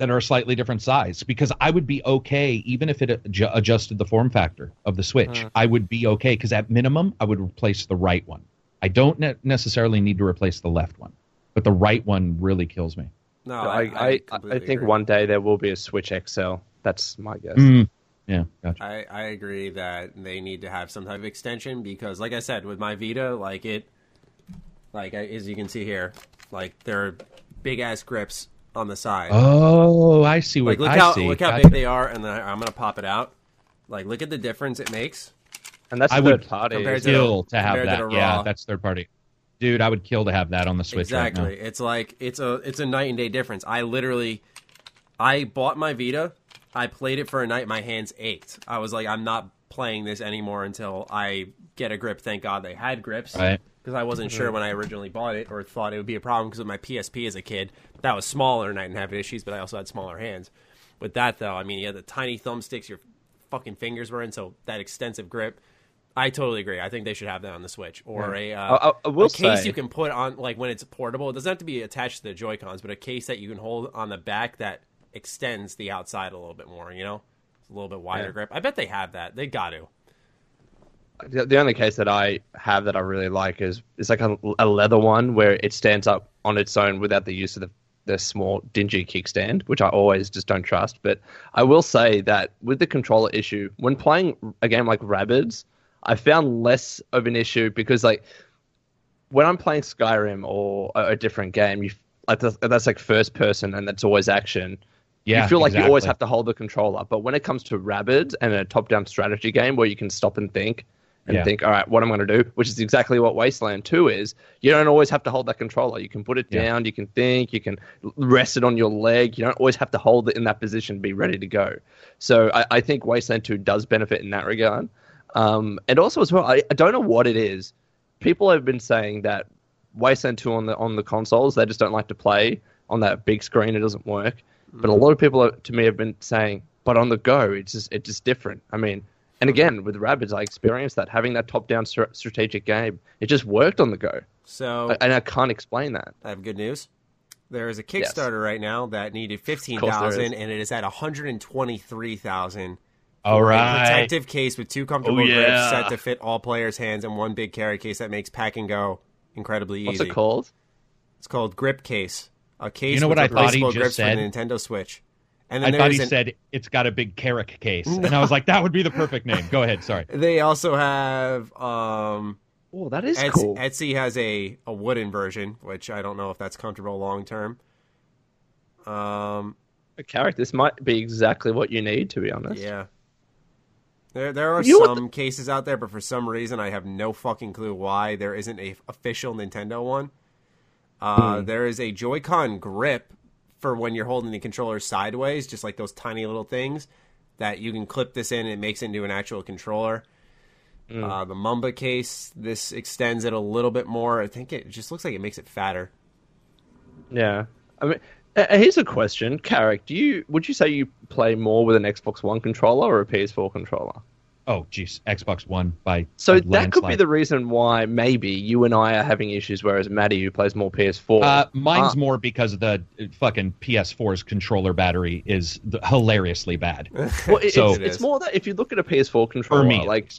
that are a slightly different size because I would be okay even if it adju- adjusted the form factor of the Switch. I would be okay because at minimum I would replace the right one. I don't ne- necessarily need to replace the left one, but the right one really kills me. No, I, I, I, completely think agree. one day there will be a Switch XL. That's my guess. Mm. Yeah, gotcha. I, I agree that they need to have some type of extension because, like I said, with my Vita, like it, like as you can see here, like there are big ass grips on the side. Oh, I see what like look I how see. look how Gotcha. big they are, and then I'm gonna pop it out. Like look at the difference it makes. And that's I third would party. compared to- kill to have compared to that. yeah, that's third party. Dude, I would kill to have that on the Switch right exactly. It's like it's a it's a night and day difference. I literally, I bought my Vita. I played it for a night. My hands ached. I was like, I'm not playing this anymore until I get a grip. Thank God they had grips. Right. Because I wasn't sure when I originally bought it or thought it would be a problem because of my PSP as a kid. That was smaller and I didn't have issues, but I also had smaller hands. With that though, I mean, you had the tiny thumbsticks your fucking fingers were in, so that extensive grip. I totally agree. I think they should have that on the Switch or a, uh, I- I- I will a case you can put on like when it's portable. It doesn't have to be attached to the Joy Cons, but a case that you can hold on the back that extends the outside a little bit more. You know, it's a little bit wider Yeah. grip. I bet they have that. They got to. The, the only case that I have that I really like is it's like a, a leather one where it stands up on its own without the use of the, the small dingy kickstand, which I always just don't trust. But I will say that with the controller issue, when playing a game like Rabbids, I found less of an issue because like when I'm playing Skyrim or a, a different game, you like that's, that's like first person and that's always action. Yeah, you feel like you always have to hold the controller. But when it comes to Rabbids and a top-down strategy game where you can stop and think and Yeah. think, all right, what I'm going to do, which is exactly what Wasteland 2 is, you don't always have to hold that controller. You can put it Yeah. down, you can think, you can rest it on your leg. You don't always have to hold it in that position, be ready to go. So I, I think Wasteland 2 does benefit in that regard. Um, and also as well, I, I don't know what it is. People have been saying that Wasteland 2 on the on the consoles, they just don't like to play on that big screen. It doesn't work. But a lot of people to me have been saying, but on the go, it's just it's just different. I mean, and again with Rabbids, I experienced that having that top-down str- strategic game, it just worked on the go, So and I can't explain that. I have good news. There is a Yes. Kickstarter right now that needed fifteen course there thousand, is. and it is at one hundred and twenty-three thousand. All right. protective case with two comfortable Oh, grips yeah. set to fit all players' hands, and one big carry case that makes pack and go incredibly easy. What's easy. it called? It's called Grip Case. A case You know with what I thought he just grips said? for the Nintendo Switch. And I thought he an, said it's got a big Karak case, and I was like, that would be the perfect name. Go ahead. Sorry. they also have um, Oh, that is Etsy, cool. Etsy has a, a wooden version, which I don't know if that's comfortable long term. Um, a Karak, this might be exactly what you need, to be honest. Yeah. There, there are You know what some cases out there, but for some reason I have no fucking clue why there isn't a official Nintendo one. Uh, Hmm. There is a Joy-Con grip for when you're holding the controller sideways, just like those tiny little things that you can clip this in and it makes it into an actual controller. Hmm. Uh, the Mumba case, this extends it a little bit more. I think it just looks like it makes it fatter. Yeah. I mean, here's a question, Karak. Do you would you say you play more with an Xbox One controller or a PS4 controller? Oh, jeez. Xbox One by So a that could be the reason why maybe you and I are having issues, whereas Maddie, who plays more PS4, Uh, mine's uh, more because the uh, fucking PS4's controller battery is hilariously bad. Well, it- So- it's, It it's more that if you look at a PS4 controller, For me, at like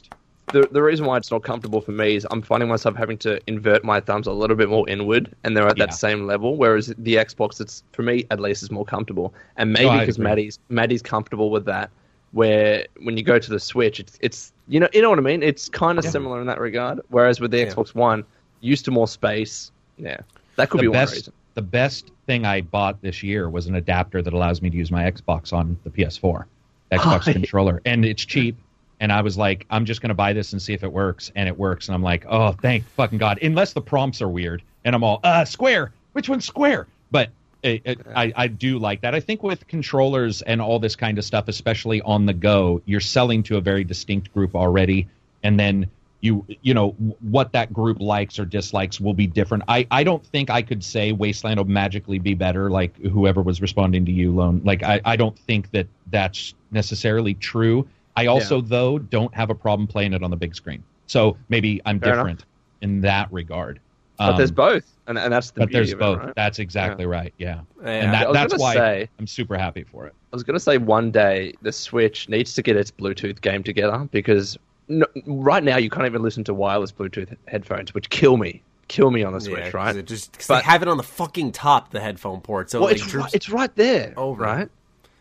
the the reason why it's not comfortable for me is I'm finding myself having to invert my thumbs a little bit more inward, and they're at Yeah. that same level. Whereas the Xbox, it's for me at least, is more comfortable, and maybe because agree. Maddie's Maddie's comfortable with that. Where when you go to the Switch, it's it's you know you know what I mean. It's kind of Yeah. similar in that regard. Whereas with the Yeah. Xbox One, used to more space. Yeah, that could be the one best reason. the best thing I bought this year was an adapter that allows me to use my Xbox on the PS4 Xbox Oh, controller, and it's cheap and I was like, I'm just going to buy this and see if it works, and it works, and I'm like, oh, thank fucking god! Unless the prompts are weird, and I'm all, uh, square. Which one's square? But it, it, I, I do like that. I think with controllers and all this kind of stuff, especially on the go, you're selling to a very distinct group already, and then you you know what that group likes or dislikes will be different. I I don't think I could say Wasteland will magically be better like whoever was responding to you, Lone. Like I I don't think that that's necessarily true. I also yeah. though don't have a problem playing it on the big screen. So maybe I'm Fair different enough. in that regard. But um, there's both, and, and that's the but there's both. It, right? That's exactly yeah. right. Yeah, yeah. and that, that's why say, I'm super happy for it. I was going to say one day the Switch needs to get its Bluetooth game together because no, right now you can't even listen to wireless Bluetooth headphones, which kill me, kill me on the Switch. Yeah, right? It just cause but, they have it on the fucking top, the headphone port. So well, like, it's, right, it's right there. Over. Right.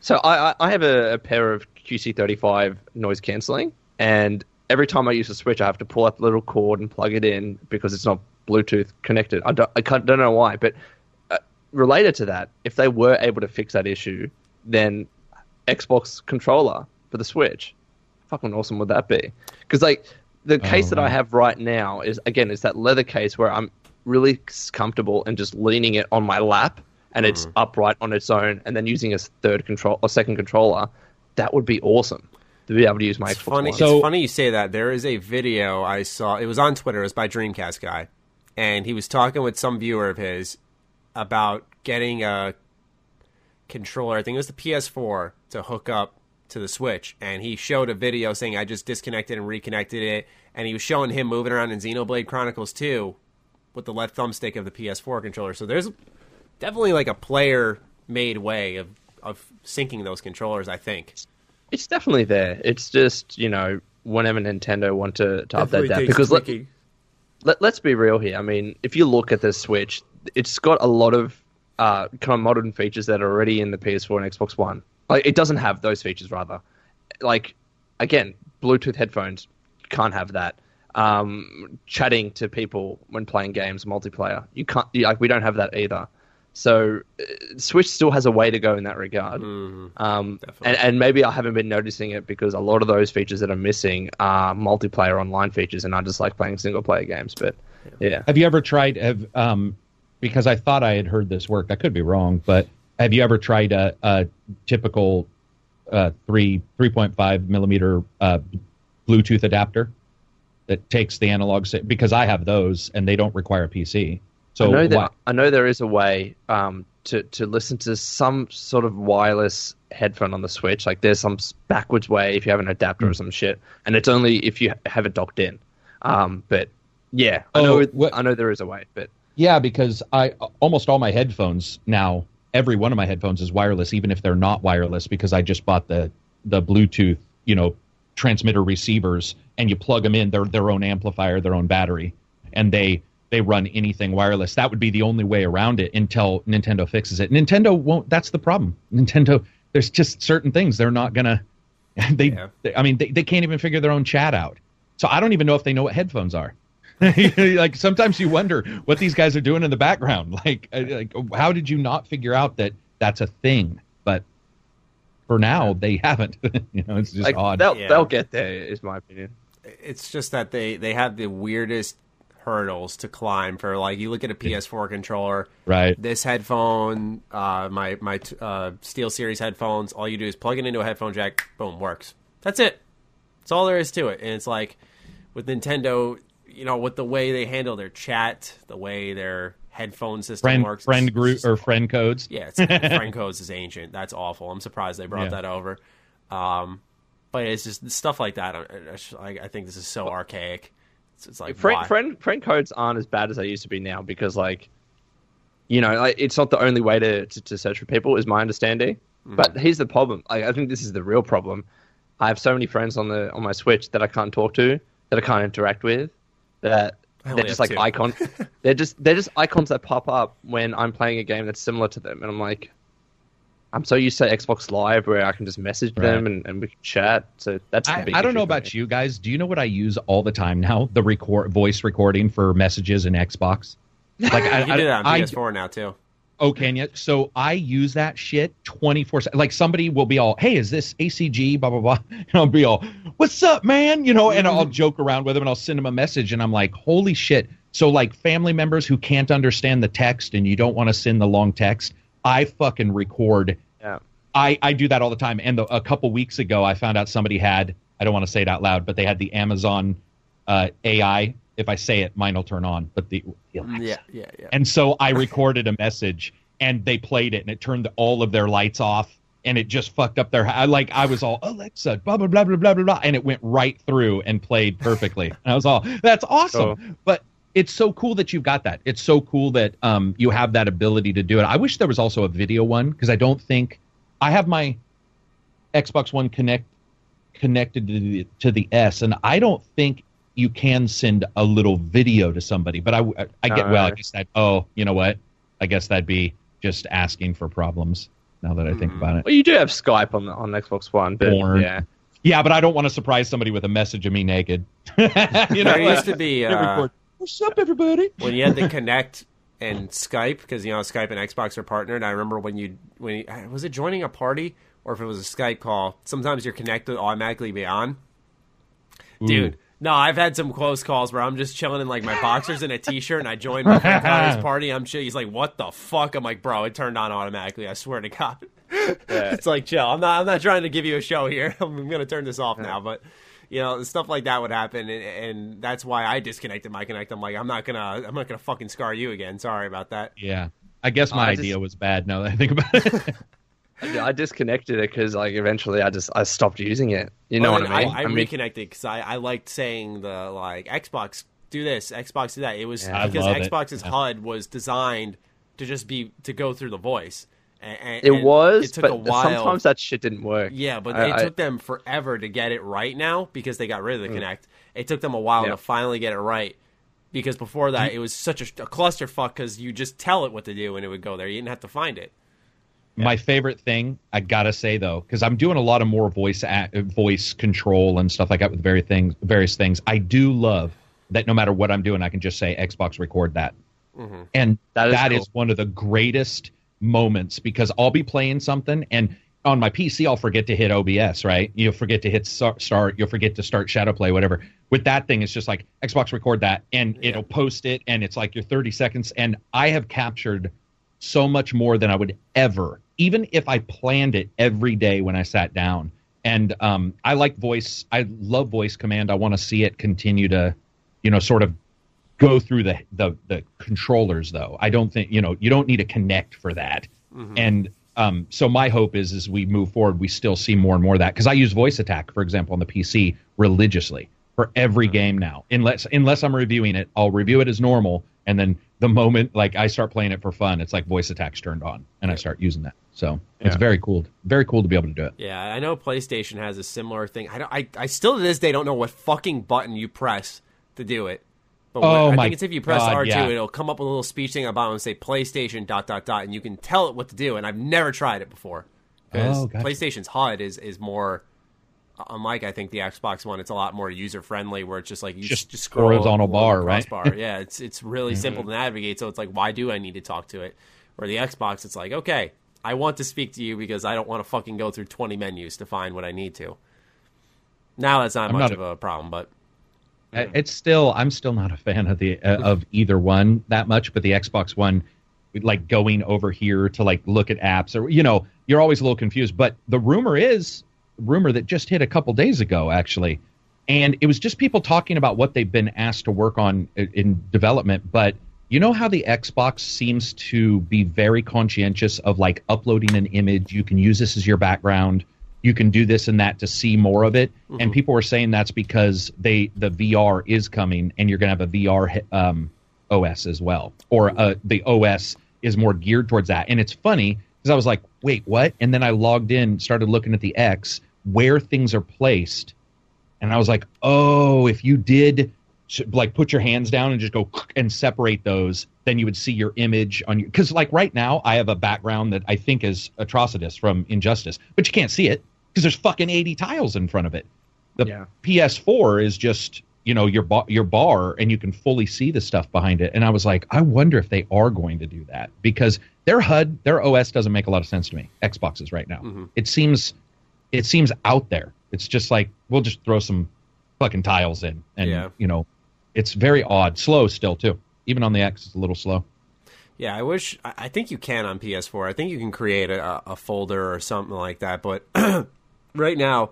So I, I have a, a pair of QC35 noise cancelling, and every time I use the Switch, I have to pull out the little cord and plug it in because it's not Bluetooth connected. I don't, I don't know why, but uh, related to that, if they were able to fix that issue, then Xbox controller for the Switch, fucking awesome would that be? Because like the oh, case that I have right now is again is that leather case where I'm really comfortable and just leaning it on my lap and mm. it's upright on its own, and then using a third control or second controller. That would be awesome to be able to use my it's Xbox funny, One. So, it's funny you say that. There is a video I saw. It was on Twitter. It was by Dreamcast guy, and he was talking with some viewer of his about getting a controller. I think it was the PS4 to hook up to the Switch, and he showed a video saying I just disconnected and reconnected it, and he was showing him moving around in Xenoblade Chronicles 2 with the left thumbstick of the PS4 controller. So there's definitely like a player made way of of syncing those controllers. I think it's definitely there. It's just you know whenever Nintendo want to, to update that because let, let, let's be real here. I mean, if you look at the Switch, it's got a lot of uh, kind of modern features that are already in the PS4 and Xbox One. Like it doesn't have those features, rather. Like again, Bluetooth headphones can't have that. Um, chatting to people when playing games multiplayer, you can't. Like we don't have that either. So uh, Switch still has a way to go in that regard. Mm, um, and, and, maybe I haven't been noticing it because a lot of those features that are missing are multiplayer online features, and I just like playing single player games. But yeah. yeah. Have you ever tried? Have um, because I thought I had heard this work. I could be wrong, but have you ever tried a, a typical uh, three three point five millimeter uh, Bluetooth adapter that takes the analog? Because I have those, and they don't require a PC. So I know, that, I know there is a way um, to to listen to some sort of wireless headphone on the Switch. Like there's some backwards way if you have an adapter mm. or hmm. some shit, and it's only if you have it docked in. Um, but yeah, I know oh, I know there is a way, but yeah, because I almost all my headphones now, every one of my headphones is wireless, even if they're not wireless, because I just bought the the Bluetooth, you know, transmitter receivers, and you plug them in. They're their own amplifier, their own battery, and they they run anything wireless. That would be the only way around it until Nintendo fixes it. Nintendo won't. That's the problem. Nintendo. There's just certain things they're not gonna. They. Yeah. they I mean, they, they can't even figure their own chat out. So I don't even know if they know what headphones are. like sometimes you wonder what these guys are doing in the background. Like, like how did you not figure out that that's a thing? But for now, they haven't. you know, it's just like, odd. They'll, yeah. they'll get there, is my opinion. It's just that they they have the weirdest hurdles to climb for like you look at a PS4 controller, right? This headphone, uh, my my uh, SteelSeries headphones, all you do is plug it into a headphone jack, boom, works. That's it. That's all there is to it. And it's like with Nintendo, you know, with the way they handle their chat, the way their headphone system friend, works, friend group or friend codes. Yeah, friend codes is ancient. That's awful. I'm surprised they brought yeah. that over. Um, but it's just stuff like that. I, I think this is so archaic. It's, it's like friend, friend friend codes aren't as bad as they used to be now because like you know like, it's not the only way to, to, to search for people is my understanding. Mm-hmm. But here's the problem. Like, I think this is the real problem. I have so many friends on the on my Switch that I can't talk to, that I can't interact with, that they're just like two. icons. they're just they're just icons that pop up when I'm playing a game that's similar to them, and I'm like, I'm so used to Xbox Live where I can just message right. them and, and we can chat. So that's I, I, don't know about me. you guys. Do you know what I use all the time now? The record voice recording for messages in Xbox. Like I, you do that on PS4 now too. Oh, can you? So I use that shit 24 Like somebody will be all, hey, is this ACG? Blah, blah, blah. And I'll be all, what's up, man? You know, and I'll joke around with them and I'll send them a message and I'm like, holy shit. So, like family members who can't understand the text and you don't want to send the long text, I fucking record. Yeah. I, I do that all the time. And the, a couple weeks ago, I found out somebody had, I don't want to say it out loud, but they had the Amazon uh, AI if I say it, mine will turn on. But the, the Alexa. Yeah, yeah, yeah. And so I recorded a message, and they played it, and it turned all of their lights off, and it just fucked up their. I like I was all Alexa, blah blah blah blah blah blah, blah and it went right through and played perfectly. and I was all, that's awesome. Oh. But it's so cool that you've got that. It's so cool that um you have that ability to do it. I wish there was also a video one because I don't think I have my Xbox One Kinect connected to the, to the S, and I don't think you can send a little video to somebody. But I, I get well. I guess that. Oh, you know what? I guess that'd be just asking for problems. Now that I think about it. Well, you do have Skype on on Xbox One, but Porn. yeah, Yeah, but I don't want to surprise somebody with a message of me naked. you know, There used to be uh, record. What's up, everybody? when you had to connect and Skype because you know Skype and Xbox are partnered. I remember when you when you, was it joining a party or if it was a Skype call. Sometimes you're connected automatically be on. Hmm. Dude, no, I've had some close calls where I'm just chilling in like my boxers and a t-shirt, and I joined my friend Connor's party. I'm sure he's like, "What the fuck?" I'm like, "Bro, it turned on automatically. I swear to God." it's like chill. I'm not. I'm not trying to give you a show here. I'm gonna turn this off now, but you know, stuff like that would happen, and, and that's why I disconnected my Kinect. I'm like, I'm not gonna, I'm not gonna fucking scar you again. Sorry about that. Yeah, I guess my I just- idea was bad. Now that I think about it. I disconnected it because like eventually I just I stopped using it. You know Well, what I mean? I, mean, reconnected because I, I liked saying the like Xbox do this, Xbox do that. It was Yeah. Because love it. Xbox's Yeah. HUD was designed to just be to go through the voice. And, and- it was, It took but a while. sometimes that shit didn't work. Yeah, but I- it I- took them forever to get it right now because they got rid of the mm. Kinect. It took them a while Yeah. to finally get it right because before that it was such a, a clusterfuck because you just tell it what to do and it would go there. You didn't have to find it. My favorite thing, I gotta say though, because I'm doing a lot of more voice a voice control and stuff like that with various things. Various things. I do love that no matter what I'm doing, I can just say Xbox record that, mm-hmm. and That is that is cool. one of the greatest moments because I'll be playing something and on my PC I'll forget to hit OBS, right? You'll forget to hit start, you'll forget to start ShadowPlay, whatever. With that thing, it's just like Xbox record that, and it'll post it, and it's like your 30 seconds. And I have captured so much more than I would ever, even if I planned it every day when I sat down. And um, I like voice. I love voice command. I want to see it continue to, you know, sort of go through the, the the controllers. Though I don't think you know you don't need a Kinect for that. And um, so my hope is as we move forward, we still see more and more of that because I use VoiceAttack, for example, on the PC religiously for every game now. Unless unless I'm reviewing it, I'll review it as normal, and then the moment like I start playing it for fun, it's like VoiceAttack's turned on, and I start using that. So it's very cool, very cool to be able to do it. Yeah, I know PlayStation has a similar thing. I, don't, I, I still to this day don't know what fucking button you press to do it. But when- Oh I think it's if you press God, R2, yeah. it'll come up with a little speech thing about and say PlayStation dot dot dot, and you can tell it what to do. And I've never tried it before because Oh, gotcha. PlayStation's HUD is is more. Uh, unlike I think the Xbox One, it's a lot more user friendly. Where it's just like you Just just, scroll horizontal bar, right? crossbar. yeah, it's it's really mm-hmm. simple to navigate. So it's like, why do I need to talk to it? Or the Xbox, it's like, okay, I want to speak to you because I don't want to fucking go through twenty menus to find what I need to. Now that's not I'm much not of a problem, but It's still I'm still not a fan of the uh, of either one that much, but the Xbox One, like going over here to like look at apps or you know you're always a little confused. But the rumor is rumor that just hit a couple days ago actually, and it was just people talking about what they've been asked to work on in development. But you know how the Xbox seems to be very conscientious of like uploading an image. You can use this as your background you can do this and that to see more of it. And people were saying that's because they the VR is coming, and you're going to have a VR um, OS as well, or uh, the OS is more geared towards that. And it's funny because I was like, wait, what? And then I logged in, started looking at the X where things are placed, and I was like, oh, if you did like put your hands down and just go and separate those, then you would see your image on your. Because like right now, I have a background that I think is Atrocitus from Injustice, but you can't see it because there's fucking 80 tiles in front of it. The Yeah. PS4 is just you know your bar, your bar and you can fully see the stuff behind it and i was like i wonder if they are going to do that because their hud their os doesn't make a lot of sense to me xboxes right now Mm-hmm. it seems it seems out there it's just like we'll just throw some fucking tiles in and Yeah. you know it's very odd slow still too even on the x it's a little slow Yeah, I wish. I I think you can on PS4. I think you can create a, a folder or something like that. But right now,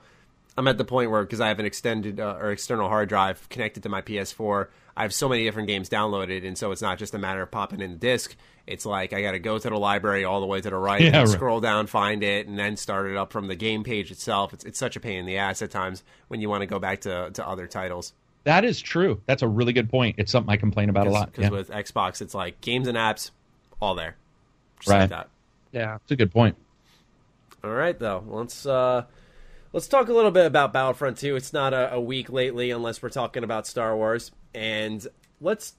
I'm at the point where because I have an extended uh, or external hard drive connected to my PS4, I have so many different games downloaded, and so it's not just a matter of popping in the disc. It's like I got to go to the library all the way to the right, Yeah, and right. scroll down, find it, and then start it up from the game page itself. It's it's such a pain in the ass at times when you want to go back to to other titles. that is true that's a really good point it's something i complain about a lot Because yeah. with Xbox, it's like games and apps, all there, just like Right. that. Yeah. it's a good point All right, though. Let's uh, let's talk a little bit about Battlefront 2. It's not a, a week lately, unless we're talking about Star Wars. And let's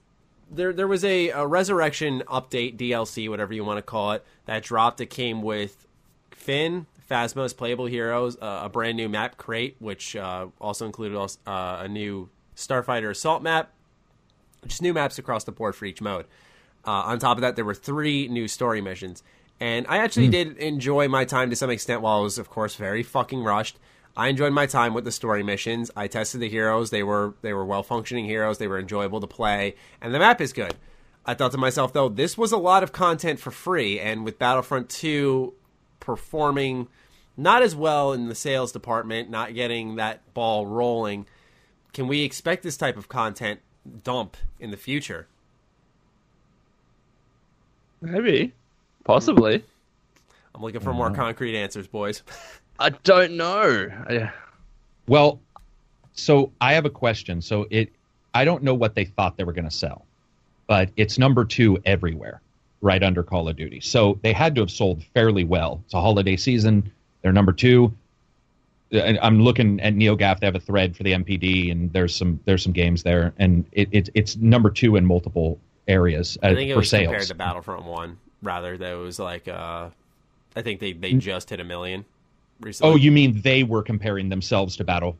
there there was a, a resurrection update DLC, whatever you want to call it, that dropped. It came with Finn, Phasma's playable heroes, uh, a brand new map crate, which uh, also included uh, a new Starfighter assault map, just new maps across the board for each mode. Uh, on top of that, there were three new story missions. And I actually hmm. did enjoy my time to some extent while I was, of course, very fucking rushed. I enjoyed my time with the story missions. I tested the heroes. They were they were well functioning heroes. They were enjoyable to play, and the map is good. I thought to myself though, this was a lot of content for free, and with Battlefront 2 performing not as well in the sales department, not getting that ball rolling, can we expect this type of content dump in the future? Maybe. Possibly. I'm looking for more concrete answers, boys. I don't know. I- Well, so I have a question. So it, I don't know what they thought they were going to sell, but it's number two everywhere, right under Call of Duty. So they had to have sold fairly well. It's a holiday season. They're number two. And I'm looking at NeoGAF. They have a thread for the NPD, and there's some there's some games there, and it, it it's number two in multiple areas uh, I think it for was sales. compared to Battlefront 1. Rather, that was like, uh, I think they, they just hit a million recently. oh, you mean they were comparing themselves to Battle?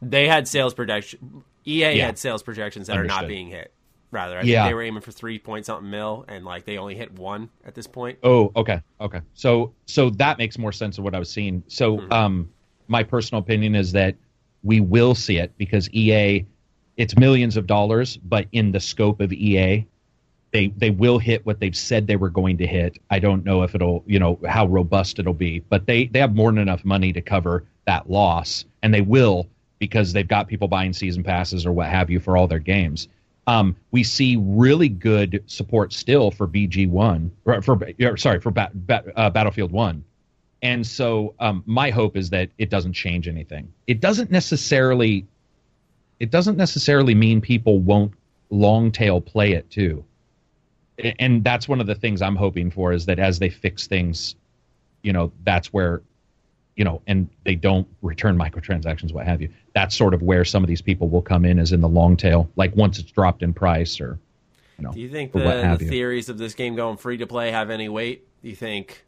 They had sales projection. EA Yeah. had sales projections that are not being hit. Rather, I Yeah. think they were aiming for three point something mil, and like they only hit one at this point. Oh, okay, okay. So, so that makes more sense of what I was seeing. So, um, my personal opinion is that we will see it because EA, it's millions of dollars, but in the scope of EA, they they will hit what they've said they were going to hit. I don't know if it'll, you know, how robust it'll be, but they they have more than enough money to cover that loss, and they will because they've got people buying season passes or what have you for all their games. Um, we see really good support still for BG one, or for or, sorry for uh, Battlefield one, and so um, my hope is that it doesn't change anything. It doesn't necessarily, it doesn't necessarily mean people won't long tail play it too, and that's one of the things I'm hoping for is that as they fix things, you know, that's where you know, and they don't return microtransactions, what have you. That's sort of where some of these people will come in, is in the long tail, like once it's dropped in price, or you know, Do you think the, the you. theories of this game going free to play have any weight? Do you think?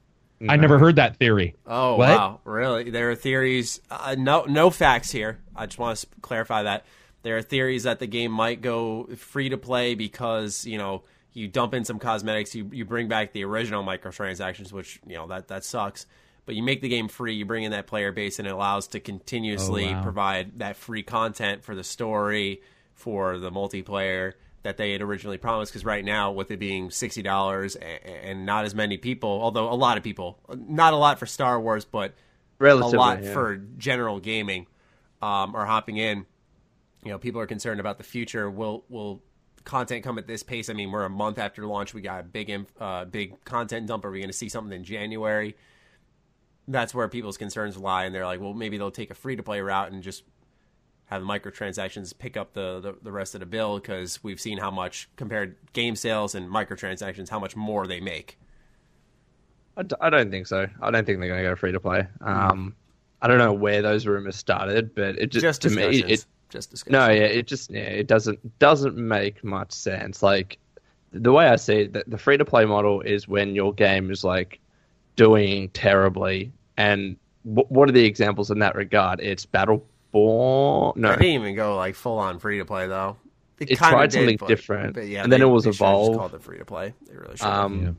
I never heard that theory. Oh What? wow, really? There are theories. Uh, no, no facts here. I just want to clarify that there are theories that the game might go free to play because you know you dump in some cosmetics, you you bring back the original microtransactions, which you know that that sucks. But you make the game free, you bring in that player base, and it allows to continuously Oh, wow. provide that free content for the story, for the multiplayer that they had originally promised. Because right now, with it being sixty dollars and not as many people, although a lot of people, not a lot for Star Wars, but Relatively, a lot yeah. for general gaming, um, are hopping in. You know, people are concerned about the future. Will will content come at this pace? I mean, we're a month after launch. We got a big inf- uh, big content dump. Are we going to see something in January? That's where people's concerns lie, and they're like, well, maybe they'll take a free to play route and just have the microtransactions pick up the, the, the rest of the bill because we've seen how much compared game sales and microtransactions, how much more they make. I, d- I don't think so. I don't think they're going to go free to play. Um, I don't know where those rumors started, but it just, Just to me it just discussions. no, yeah, it just yeah, it doesn't doesn't make much sense. Like the way I see it, the, the free to play model is when your game is like doing terribly, and w- what are the examples in that regard? It's Battleborn. No, I didn't even go like full on free to play though. It kinda tried did, something but- different, but yeah, and then it was they should've just Evolve. Called it free to play. They really should. Um,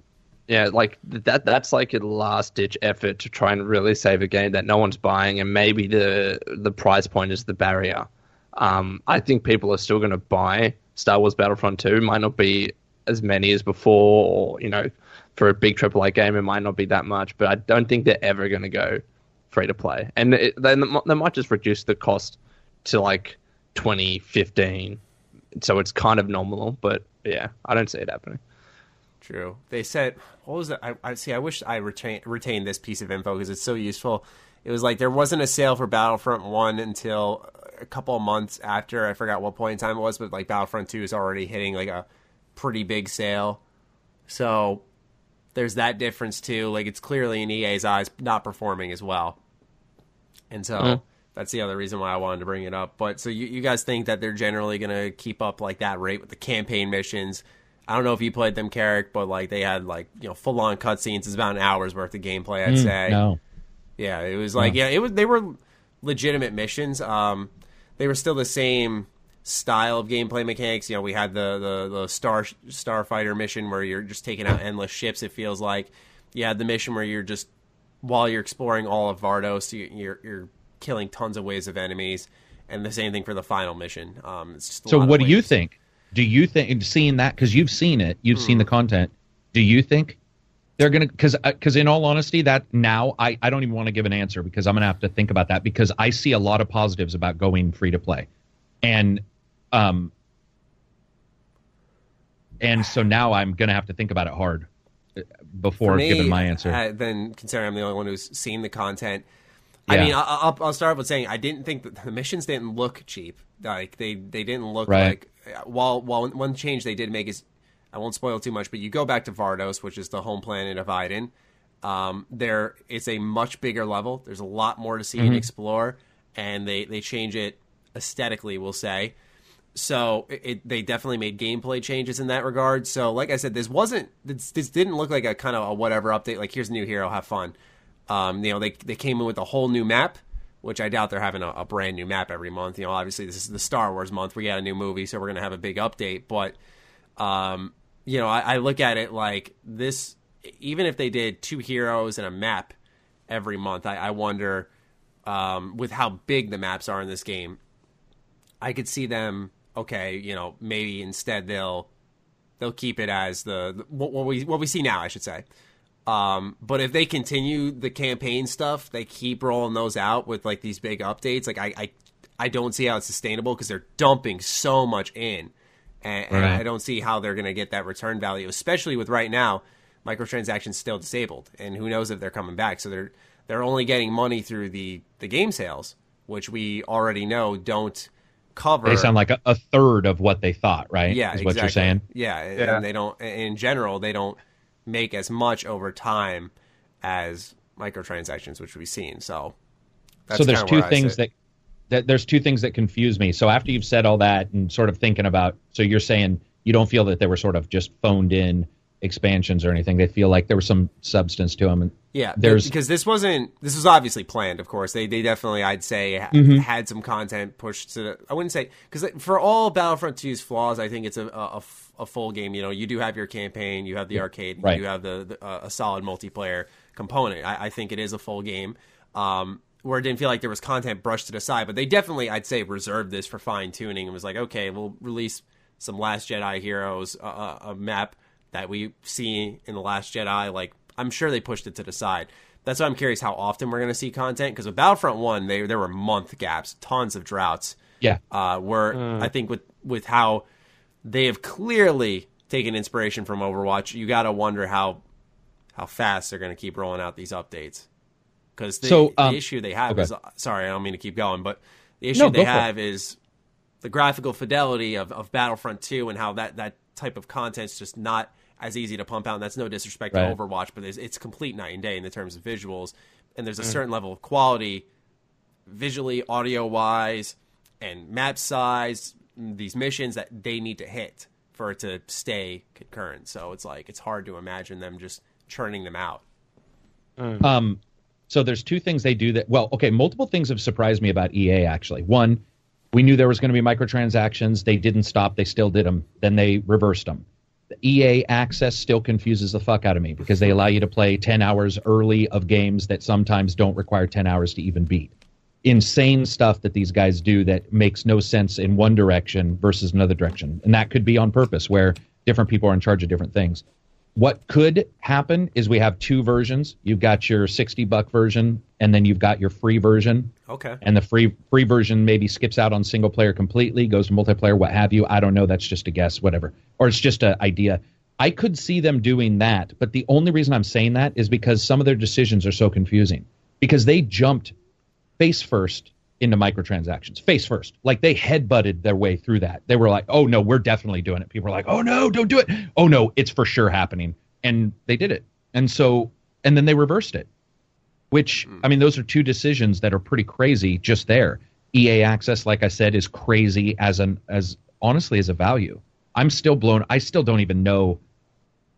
yeah. like that. That's like a last ditch effort to try and really save a game that no one's buying, and maybe the the price point is the barrier. Um, I think people are still going to buy Star Wars Battlefront 2. Might not be as many as before, or you know, for a big AAA game, it might not be that much. But I don't think they're ever going to go free to play, and it, then they might just reduce the cost to like 2015. So it's kind of nominal, but yeah, I don't see it happening. True. They said, what was it? I, I see. I wish I retain, retained this piece of info because it's so useful. It was like there wasn't a sale for Battlefront One until a couple of months after. I forgot what point in time it was, but like Battlefront Two is already hitting like a pretty big sale. So there's that difference too. Like it's clearly in EA's eyes not performing as well, and so Mhm. that's the other reason why I wanted to bring it up. But so you, you guys think that they're generally going to keep up like that rate with the campaign missions? I don't know if you played them, Karak, but like they had like you know full on cutscenes. It's about an hour's worth of gameplay, I'd Mm, say. no. Yeah, it was like yeah, it was. They were legitimate missions. Um, they were still the same style of gameplay mechanics. You know, we had the the, the star starfighter mission where you're just taking out endless ships. It feels like you had the mission where you're just while you're exploring all of Vardos, you, you're you're killing tons of waves of enemies, and the same thing for the final mission. Um, it's just So what do you think? Do you think seeing that because you've seen it, you've seen the Hmm. content? Do you think they're gonna? Because because in all honesty, that now I I don't even want to give an answer because I'm gonna have to think about that because I see a lot of positives about going free to play, and um and so now I'm gonna have to think about it hard uh, before me, giving my answer. Uh, then considering I'm the only one who's seen the content, I mean, I'll, I'll start off with saying I didn't think that the missions didn't look cheap. Like they they didn't look Right. like while while one change they did make is I won't spoil too much, but you go back to Vardos, which is the home planet of Iden. Um, there it's a much bigger level. There's a lot more to see Mm-hmm. and explore, and they they change it aesthetically. We'll say. So it, it, they definitely made gameplay changes in that regard. So like I said, this wasn't this, this didn't look like a kind of a whatever update. Like here's a new hero, have fun. Um, you know, they they came in with a whole new map, which I doubt they're having a, a brand new map every month. You know, obviously this is the Star Wars month. We got a new movie, so we're gonna have a big update. But um, you know, I, I look at it like this. Even if they did two heroes and a map every month, I, I wonder um, with how big the maps are in this game. I could see them. Okay, you know, maybe instead they'll they'll keep it as the, the what, what we what we see now, I should say. Um, but if they continue the campaign stuff, they keep rolling those out with like these big updates. Like I, I, I don't see how it's sustainable because they're dumping so much in, and, and I don't see how they're going to get that return value, especially with right now microtransactions still disabled, and who knows if they're coming back. So they're they're only getting money through the the game sales, which we already know don't cover. they sound like a, a third of what they thought, right? Yeah, is exactly. what you're saying. Yeah, and- Yeah. and they don't. In general, they don't make as much over time as microtransactions, which we've seen. So, that's so there's two things that, that there's two things that confuse me. So after you've said all that and sort of thinking about, so you're saying you don't feel that they were sort of just phoned in expansions or anything. They feel like there was some substance to them. And Yeah, There's- because this wasn't. This was obviously planned. Of course, they they definitely, I'd say, Mm-hmm. had some content pushed to. The, I wouldn't say because for all Battlefront 2's flaws, I think it's a a full game. You know, you do have your campaign, you have the arcade, Right. you have the, the uh, a solid multiplayer component. I, I think it is a full game. Um, where it didn't feel like there was content brushed to the side, but they definitely, I'd say, reserved this for fine tuning and was like, okay, we'll release some Last Jedi heroes, uh, uh, a map that we see in the Last Jedi. Like, I'm sure they pushed it to the side. That's why I'm curious how often we're going to see content because with Battlefront One, they there were month gaps, tons of droughts. yeah, Uh, where I think with with how they have clearly taken inspiration from Overwatch, you got to wonder how how fast they're going to keep rolling out these updates. Because the, So, the um, issue they have okay. is sorry, I don't mean to keep going, but the issue No, they go for it. have is the graphical fidelity of, of Battlefront 2 and how that, that type of content's just not as easy to pump out. And that's no disrespect Right. to Overwatch, but it's, it's complete night and day in the terms of visuals. And Mm. there's a certain level of quality, visually, audio wise, and map size, these missions that they need to hit for it to stay concurrent. So it's like it's hard to imagine them just churning them out. Um, So there's two things they do that. Well, okay, multiple things have surprised me about EA. Actually, one, we knew there was going to be microtransactions. They didn't stop. They still did them. Then they reversed them. The EA access still confuses the fuck out of me because they allow you to play 10 hours early of games that sometimes don't require 10 hours to even beat. Insane stuff that these guys do that makes no sense in one direction versus another direction. And that could be on purpose where different people are in charge of different things. What could happen is we have two versions. You've got your 60 buck version and then you've got your free version. Okay. And the free free version maybe skips out on single player completely, goes to multiplayer, what have you. I don't know. That's just a guess, whatever. Or it's just an idea. I could see them doing that, but the only reason I'm saying that is because some of their decisions are so confusing. Because they jumped face first into microtransactions, face first. Like they headbutted their way through that. They were like, "Oh no, we're definitely doing it." People were like, "Oh no, don't do it." "Oh no, it's for sure happening." And they did it. And so and then they reversed it. Which hmm. I mean, those are two decisions that are pretty crazy just there. EA access like I said is crazy as an as honestly as a value. I'm still blown I still don't even know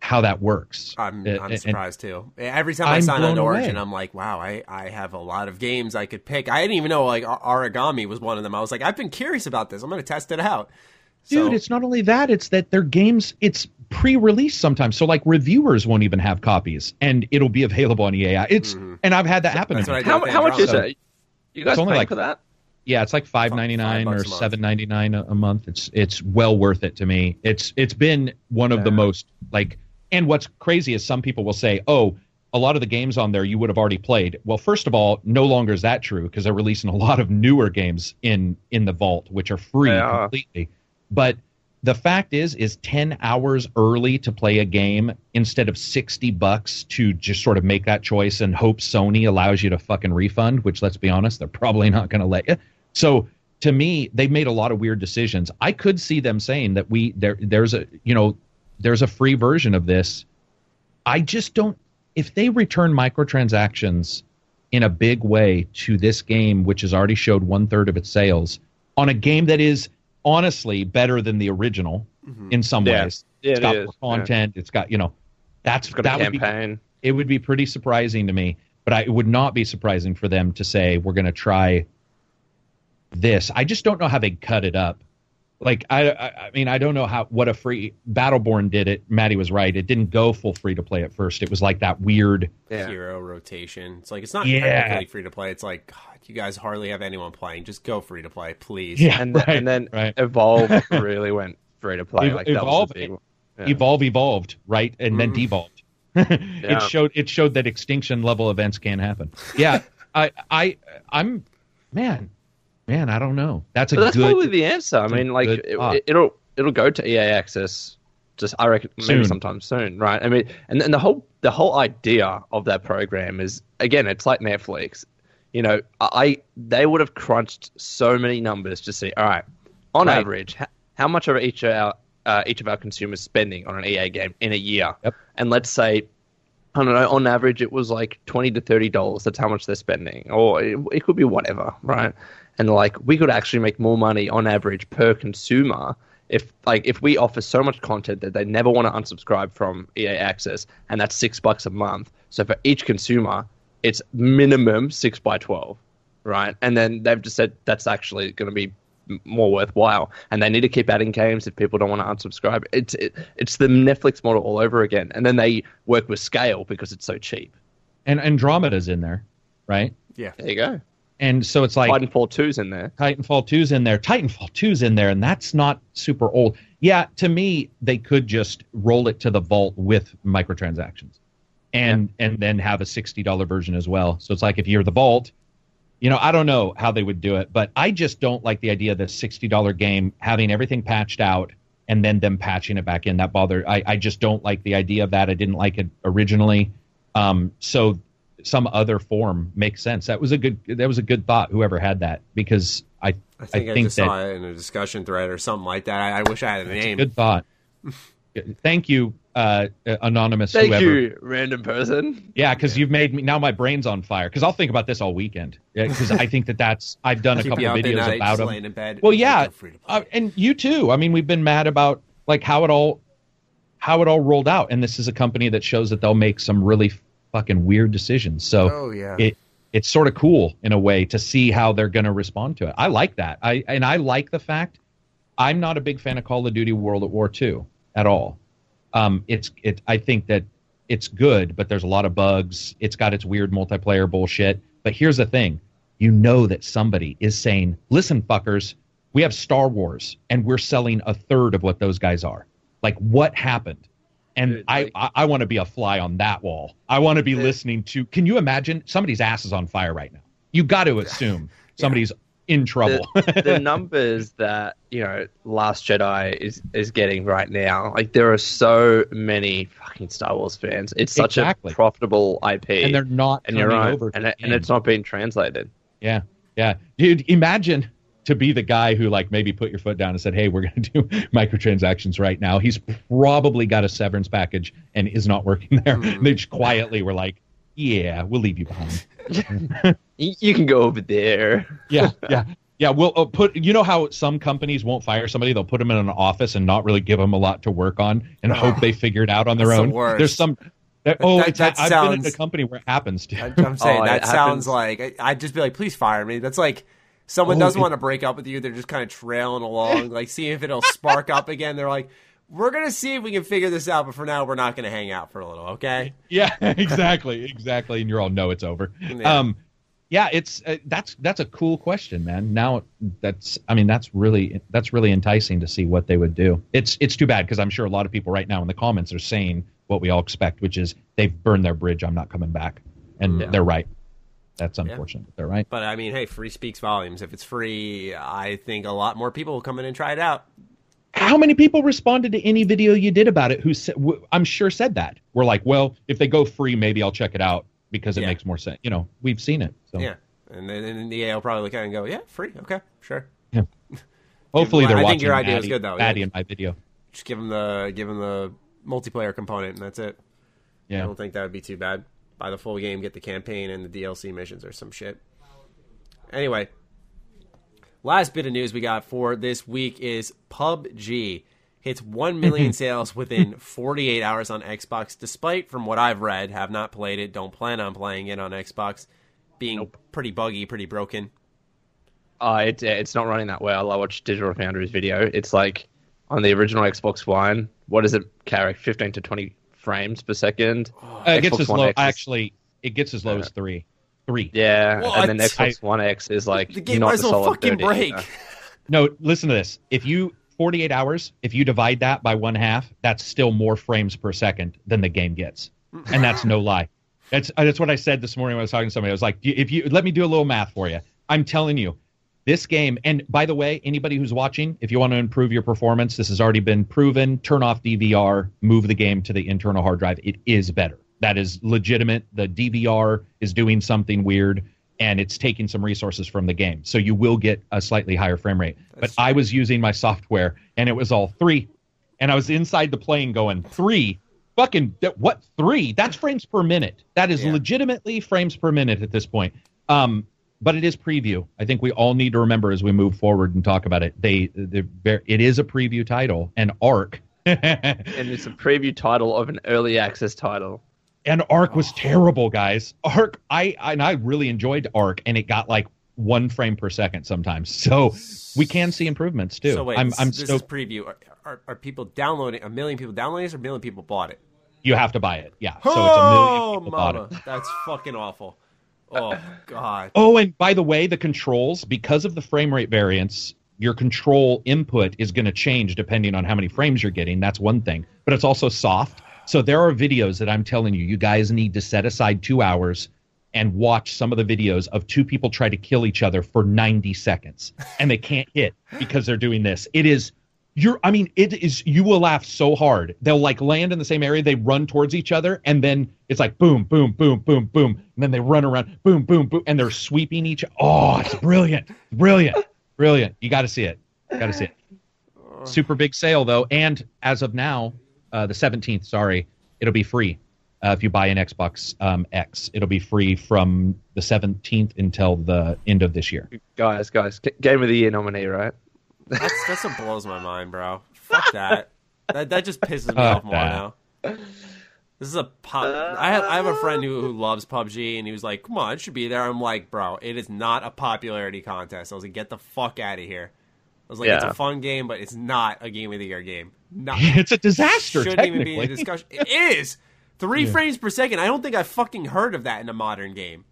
how that works. I'm, Uh, I'm and- surprised too. Every time I I'm sign on blown to away. Origin, I'm like, wow, I, I have a lot of games I could pick. I didn't even know like Origami was one of them. I was like, I've been curious about this. I'm going to test it out. Dude, So- it's not only that, it's that their games it's pre-release sometimes. So like reviewers won't even have copies and it'll be available on EA. It's and I've had that happen. That's to me. How, how much is Andromeda. it? You guys It's only like- for that? Yeah, it's like five ninety nine Five or bucks a month. seven ninety nine a a month. It's it's well worth it to me. It's it's been one of the most like. And what's crazy is some people will say, "Oh, a lot of the games on there you would have already played." Well, first of all, no longer is that true because they're releasing a lot of newer games in in the vault, which are free are. completely. But the fact is, is ten hours early to play a game instead of sixty bucks to just sort of make that choice and hope Sony allows you to fucking refund. Which, let's be honest, they're probably not going to let you. So to me, they've made a lot of weird decisions. I could see them saying that we there there's a you know there's a free version of this. I just don't. If they return microtransactions in a big way to this game, which has already showed one third of its sales, on a game that is honestly better than the original mm-hmm. in some Yeah. ways. Yeah, it's it got is. more content. It's got you know, that's It's got that a would be it would be pretty surprising to me. But I, it would not be surprising for them to say we're going to try this. I just don't know how they cut it up. Like I, I, I mean, I don't know how what a free Battleborn did it. Maddie was right. It didn't go full free to play at first. It was like that weird. Yeah. hero rotation. It's like it's not Yeah. technically free to play. It's like God, you guys hardly have anyone playing. Just go free to play, please. And, right, and then right. Evolve really went free to play. Like, Evolve- was the big one. Yeah. Evolve evolved, right, and then mm. devolved. Yeah. It showed it showed that extinction level events can happen. Yeah, I I I'm man, man, I don't know. That's a But that's good. probably the answer. I mean, like it, thought. it'll it'll go to EA Access. Just I reckon maybe Soon. sometime soon, right? I mean, and, and the whole the whole idea of that program is again, it's like Netflix. You know, I they would have crunched so many numbers to see. All right, on Right. average, how, how much are each of our uh, each of our consumers spending on an EA game in a year? Yep. And let's say I don't know. On average, it was like twenty to thirty dollars. That's how much they're spending, or it, it could be whatever, right? And like, we could actually make more money on average per consumer if, like, if we offer so much content that they never want to unsubscribe from EA Access, and that's six bucks a month. So for each consumer, it's minimum six by twelve, right? And then they've just said that's actually going to be more worthwhile, and they need to keep adding games if people don't want to unsubscribe. It's it, it's the Netflix model all over again, and then they work with scale because it's so cheap. and Andromeda's in there, right? Yeah. There you go. And so it's like Titanfall 2's in there. Titanfall 2's in there. Titanfall 2's in there, and that's not super old. Yeah, to me, they could just roll it to the vault with microtransactions, and and then have a sixty dollar version as well. So it's like if you're the vault, you know, I don't know how they would do it, but I just don't like the idea of the sixty dollar game having everything patched out and then them patching it back in. That bother. I I just don't like the idea of that. I didn't like it originally. Um, so some other form makes sense. That was a good. That was a good thought. Whoever had that, because I I think I, think just that saw it in a discussion thread or something like that. I, I wish I had a name. good thought. Thank you, uh, anonymous. Thank whoever. you, random person. Yeah, because you've made me now. My brain's on fire because I'll think about this all weekend. Because I think that that's I've done a couple you up at videos night, about just them. laying in bed. Well, yeah, free to play. uh, and you too. I mean, we've been mad about like how it all how it all rolled out, and this is a company that shows that they'll make some really fucking weird decisions. So Oh, yeah. it it's sort of cool in a way to see how they're going to respond to it. I like that. I and I like the fact I'm not a big fan of Call of Duty World at War II at all. Um, it's it. I think that it's good, but there's a lot of bugs. It's got its weird multiplayer bullshit. But here's the thing: you know that somebody is saying, "Listen, fuckers, we have Star Wars, and we're selling a third of what those guys are." Like, what happened? And Dude, like- I, I want to be a fly on that wall. I want to be listening to. Can you imagine somebody's ass is on fire right now? You got to assume somebody's in trouble. the, the numbers that you know Last Jedi is is getting right now, like there are so many fucking Star Wars fans. It's such Exactly. a profitable IP, and they're not and you're right, over and, it, and it's not being translated. Yeah, yeah, dude. Imagine to be the guy who like maybe put your foot down and said, "Hey, we're going to do microtransactions right now." He's probably got a severance package and is not working there. They just quietly were like, "Yeah, we'll leave you behind." You, you can go over there. Yeah, yeah. Yeah, we'll uh, put. You know how some companies won't fire somebody; they'll put them in an office and not really give them a lot to work on, and hope they figure it out on their That's the own. worst. There's some. That, oh, that- that I've been in sounds- a company where it happens. Dude. I- I'm saying Oh, that sounds happens. like I- I'd just be like, please fire me. That's like someone Oh, doesn't it- want to break up with you. They're just kind of trailing along, like seeing if it'll spark up again. They're like, we're gonna see if we can figure this out, but for now, we're not gonna hang out for a little, okay? Yeah, exactly, exactly. And you're all know it's over. Yeah. Um, yeah, it's uh, that's that's a cool question, man. Now that's I mean that's really that's really enticing to see what they would do. It's it's too bad because I'm sure a lot of people right now in the comments are saying what we all expect, which is they've burned their bridge. I'm not coming back, and Yeah. they're right. That's unfortunate. but They're right. But I mean, hey, free speaks volumes. If it's free, I think a lot more people will come in and try it out. How many people responded to any video you did about it? Who said, w- I'm sure said that. We're like, well, if they go free, maybe I'll check it out because it Yeah. makes more sense. You know, we've seen it. So Yeah, and then and the EA will probably look at it and go, yeah, free, okay, sure. Yeah. Hopefully they're I think your idea was Maddie, good, though, yeah. In my video. Just give them the give them the multiplayer component, and that's it. Yeah, I don't think that would be too bad. Buy the full game, get the campaign and the DLC missions or some shit. Anyway, last bit of news we got for this week is PUBG hits 1 million sales within 48 hours on Xbox, despite, from what I've read, have not played it, don't plan on playing it on Xbox, being pretty buggy, pretty broken. Oh, it, it's not running that well. I watched Digital Foundry's video. It's like on the original Xbox One. What does it carry? 15 to 20 frames per second. Uh, it gets Xbox as One low. X is- actually, it gets as low as three. Three. Yeah, What? and then Xbox One X is like The game not has the no solid fucking 30, break. you know? No, listen to this. If you 48 hours, if you divide that by one half, that's still more frames per second than the game gets, and that's no lie. That's uh, that's what I said this morning when I was talking to somebody. I was like, if you let me do a little math for you, I'm telling you, this game. And by the way, anybody who's watching, if you want to improve your performance, this has already been proven. Turn off DVR, move the game to the internal hard drive. It is better. That is legitimate. The DVR is doing something weird and it's taking some resources from the game. So you will get a slightly higher frame rate. but I was using my software and it was all three. And I was inside the plane going, three? Fucking, what, three? That's frames per minute. That is Yeah. legitimately frames per minute at this point. Um, but it is preview. I think we all need to remember as we move forward and talk about it. They, they're it is a preview title, and ARK, And it's a preview title of an early access title. and ARK was terrible, guys. ARK, I and I really enjoyed ARK, and it got like one frame per second sometimes. So we can see improvements too. So wait, I'm this, I'm this is stoked. preview. Are, are, are people downloading? A million people downloading this, or a million people bought it? You have to buy it, yeah. So it's a million people bought it. that's fucking awful. Oh god. Oh, and by the way, the controls because of the frame rate variance, your control input is going to change depending on how many frames you're getting. That's one thing, but it's also soft. So there are videos that I'm telling you, you guys need to set aside two hours and watch some of the videos of two people try to kill each other for 90 seconds and they can't hit because they're doing this. It is you're I mean it is you will laugh so hard. They'll like land in the same area, they run towards each other and then it's like boom boom boom boom boom and then they run around boom boom boom and they're sweeping each Oh, it's brilliant. Brilliant. Brilliant. You got to see it. Got to see it. Super big sale though and as of now, uh the 17th, sorry, it'll be free. Uh, if you buy an Xbox um, X, it'll be free from the 17th until the end of this year. Guys, guys, Game of the Year nominee, right? That's that's what blows my mind, bro. Fuck that. That that just pisses me off more now. This is a pub. I have I have a friend who, who loves PUBG, and he was like, "Come on, it should be there." I'm like, "Bro, it is not a popularity contest." I was like, "Get the fuck out of here." I was like, "It's a fun game, but it's not a game of the year game. Not it's a disaster. shouldn't even be in technically. a discussion. It is three frames per second. I don't think I've fucking heard of that in a modern game.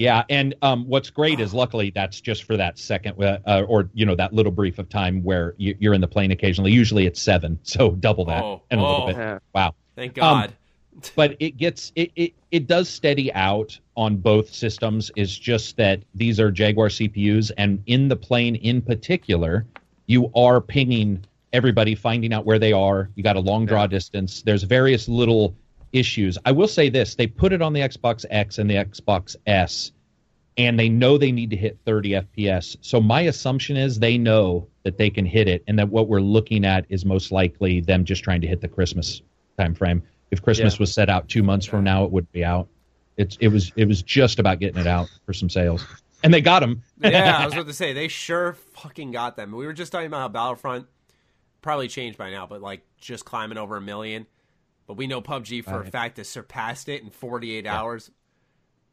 Yeah, and um, what's great is luckily that's just for that second, uh, uh, or you know that little brief of time where you, you're in the plane occasionally. Usually it's seven, so double that Oh, and a oh. little bit. Yeah. Wow. Thank Um, God. but it gets it, it it does steady out on both systems is just that these are jaguar cpus and in the plane in particular you are pinging everybody finding out where they are you got a long draw distance there's various little issues i will say this they put it on the xbox x and the xbox s and they know they need to hit 30 fps so my assumption is they know that they can hit it and that what we're looking at is most likely them just trying to hit the christmas time frame if christmas Yeah. was set out two months from now it would be out it's it was it was just about getting it out for some sales and they got them yeah, I was about to say they sure fucking got them. We were just talking about how Battlefront probably changed by now, but like just climbing over a million. But we know PUBG for a fact has surpassed it in 48 hours,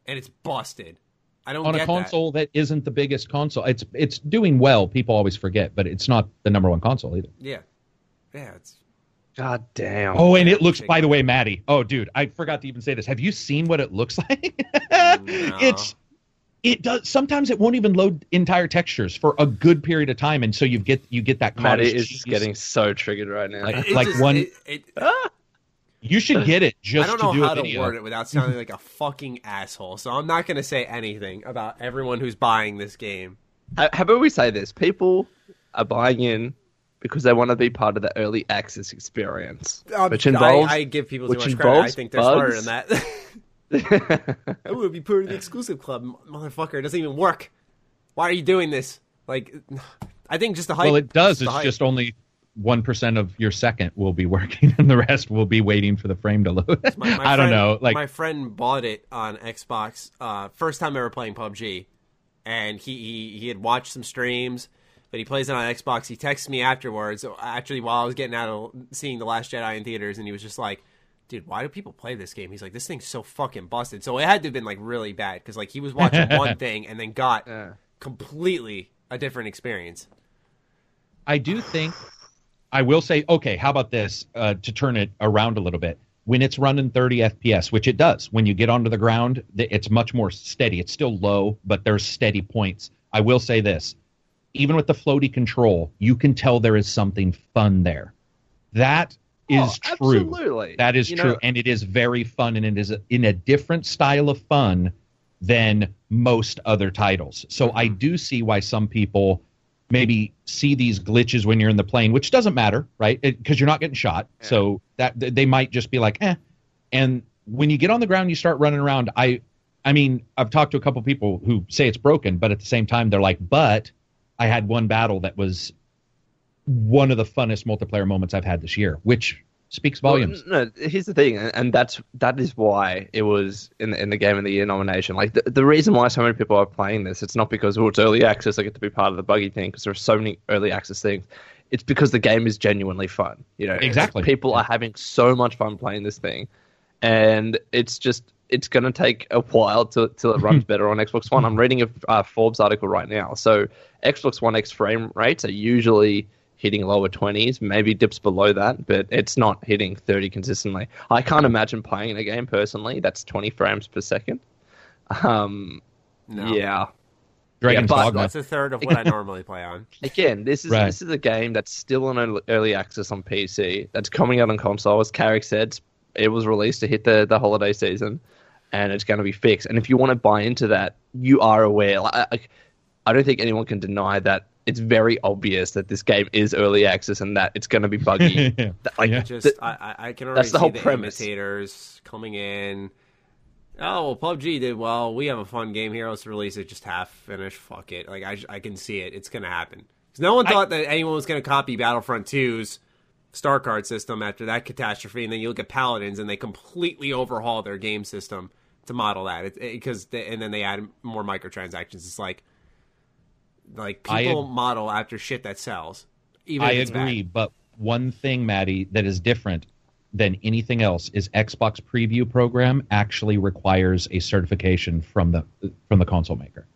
and it's busted. I don't on get a console that. isn't the biggest console it's it's doing well people always forget but it's not the number one console either. Yeah, yeah, it's God damn. oh and it looks by the way maddie oh dude i forgot to even say this have you seen what it looks like it's it does sometimes it won't even load entire textures for a good period of time and so you get you get that Maddie cottage is cheese. getting so triggered right now. Like- like just- one- it- it- ah! You should get it I just don't know do how to word it without sounding like a fucking asshole. So I'm not going to say anything about everyone who's buying this game. How, how about we say this? People are buying in because they want to be part of the early access experience, um, which involves I, I give people too which much credit. I think they're smarter than that. I want to be part of the exclusive club, motherfucker. It doesn't even work. Why are you doing this? Like, I think just the hype. well it does it's hype. just only 1% of your second will be working and the rest will be waiting for the frame to load My- my i don't know like my friend bought it on Xbox. Uh, first time ever playing PUBG, and he, he he had watched some streams, but he plays it on Xbox. He texted me afterwards, actually while I was getting out of seeing the Last Jedi in theaters, and he was just like, "Dude, why do people play this game?" He's like, "This thing's so fucking busted." So it had to have been like really bad because like he was watching one thing and then got Yeah. completely a different experience. I do think I will say, okay, how about this uh, to turn it around a little bit? When it's running 30 FPS, which it does, when you get onto the ground, it's much more steady. It's still low, but there's steady points. I will say this even with the floaty control, you can tell there is something fun there. That is Oh, true. absolutely. That is You true. know- and it is very fun, and it is in a different style of fun than most other titles. So I do see why some people maybe see these glitches when you're in the plane, which doesn't matter, right? Because you're not getting shot. So that they might just be like, eh. And when you get on the ground, you start running around. I, I mean, I've talked to a couple people who say it's broken, but at the same time, they're like, but I had one battle that was one of the funnest multiplayer moments I've had this year, which speaks volumes. Well, no, here's the thing, and that's that is why it was in the, in the game of the year nomination. Like the, the reason why so many people are playing this, it's not because oh it's early access, I get to be part of the buggy thing, because there are so many early access things. It's because the game is genuinely fun. You know, Exactly. People are having so much fun playing this thing, and it's just it's going to take a while till till it runs better on Xbox One. I'm reading a uh, Forbes article right now. So Xbox One X frame rates are usually hitting lower 20s, maybe dips below that, but it's not hitting 30 consistently. I can't imagine playing a game personally that's 20 frames per second. Um, No. Yeah. Dragon's but Dogma. That's a third of what I normally play on. Again, this is Right. this is a game that's still on early- early access on PC. That's coming out on console. As Karak said, it was released to hit the, the holiday season, and it's going to be fixed. And if you want to buy into that, you are aware. Like, I, I don't think anyone can deny that it's very obvious that this game is early access and that it's going to be buggy. Yeah. That- like, Yeah. Just the- I, I- I can already that's the see whole the premise. imitators coming in. Oh well, PUBG did well. We have a fun game here. Let's release it just half finished. Fuck it. Like I, I can see it. It's gonna happen. 'Cause no one thought that anyone was gonna copy Battlefront 2's star card system after that catastrophe, and then you look at Paladins and they completely overhaul their game system to model that. It, because they, and then they add more microtransactions. It's like like people ag- model after shit that sells. Even I if it's bad. agree, but one thing, Maddie, that is different. than anything else is Xbox Preview program actually requires a certification from the from the console maker.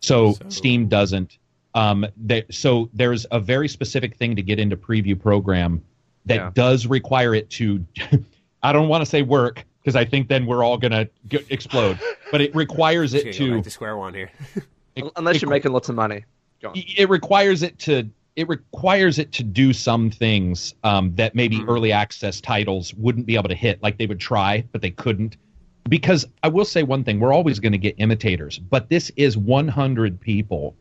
So, So- Steam doesn't. Um, they, so there's a very specific thing to get into Preview program that Yeah. does require it to. I don't want to say work because I think then we're all gonna g- explode. but it requires it gonna go to square one here. it- Unless it- you're making lots of money. It requires it to it requires it to do some things um, that maybe Mhm. early access titles wouldn't be able to hit like they would try but they couldn't because i will say one thing we're always going to get imitators but this is 100 people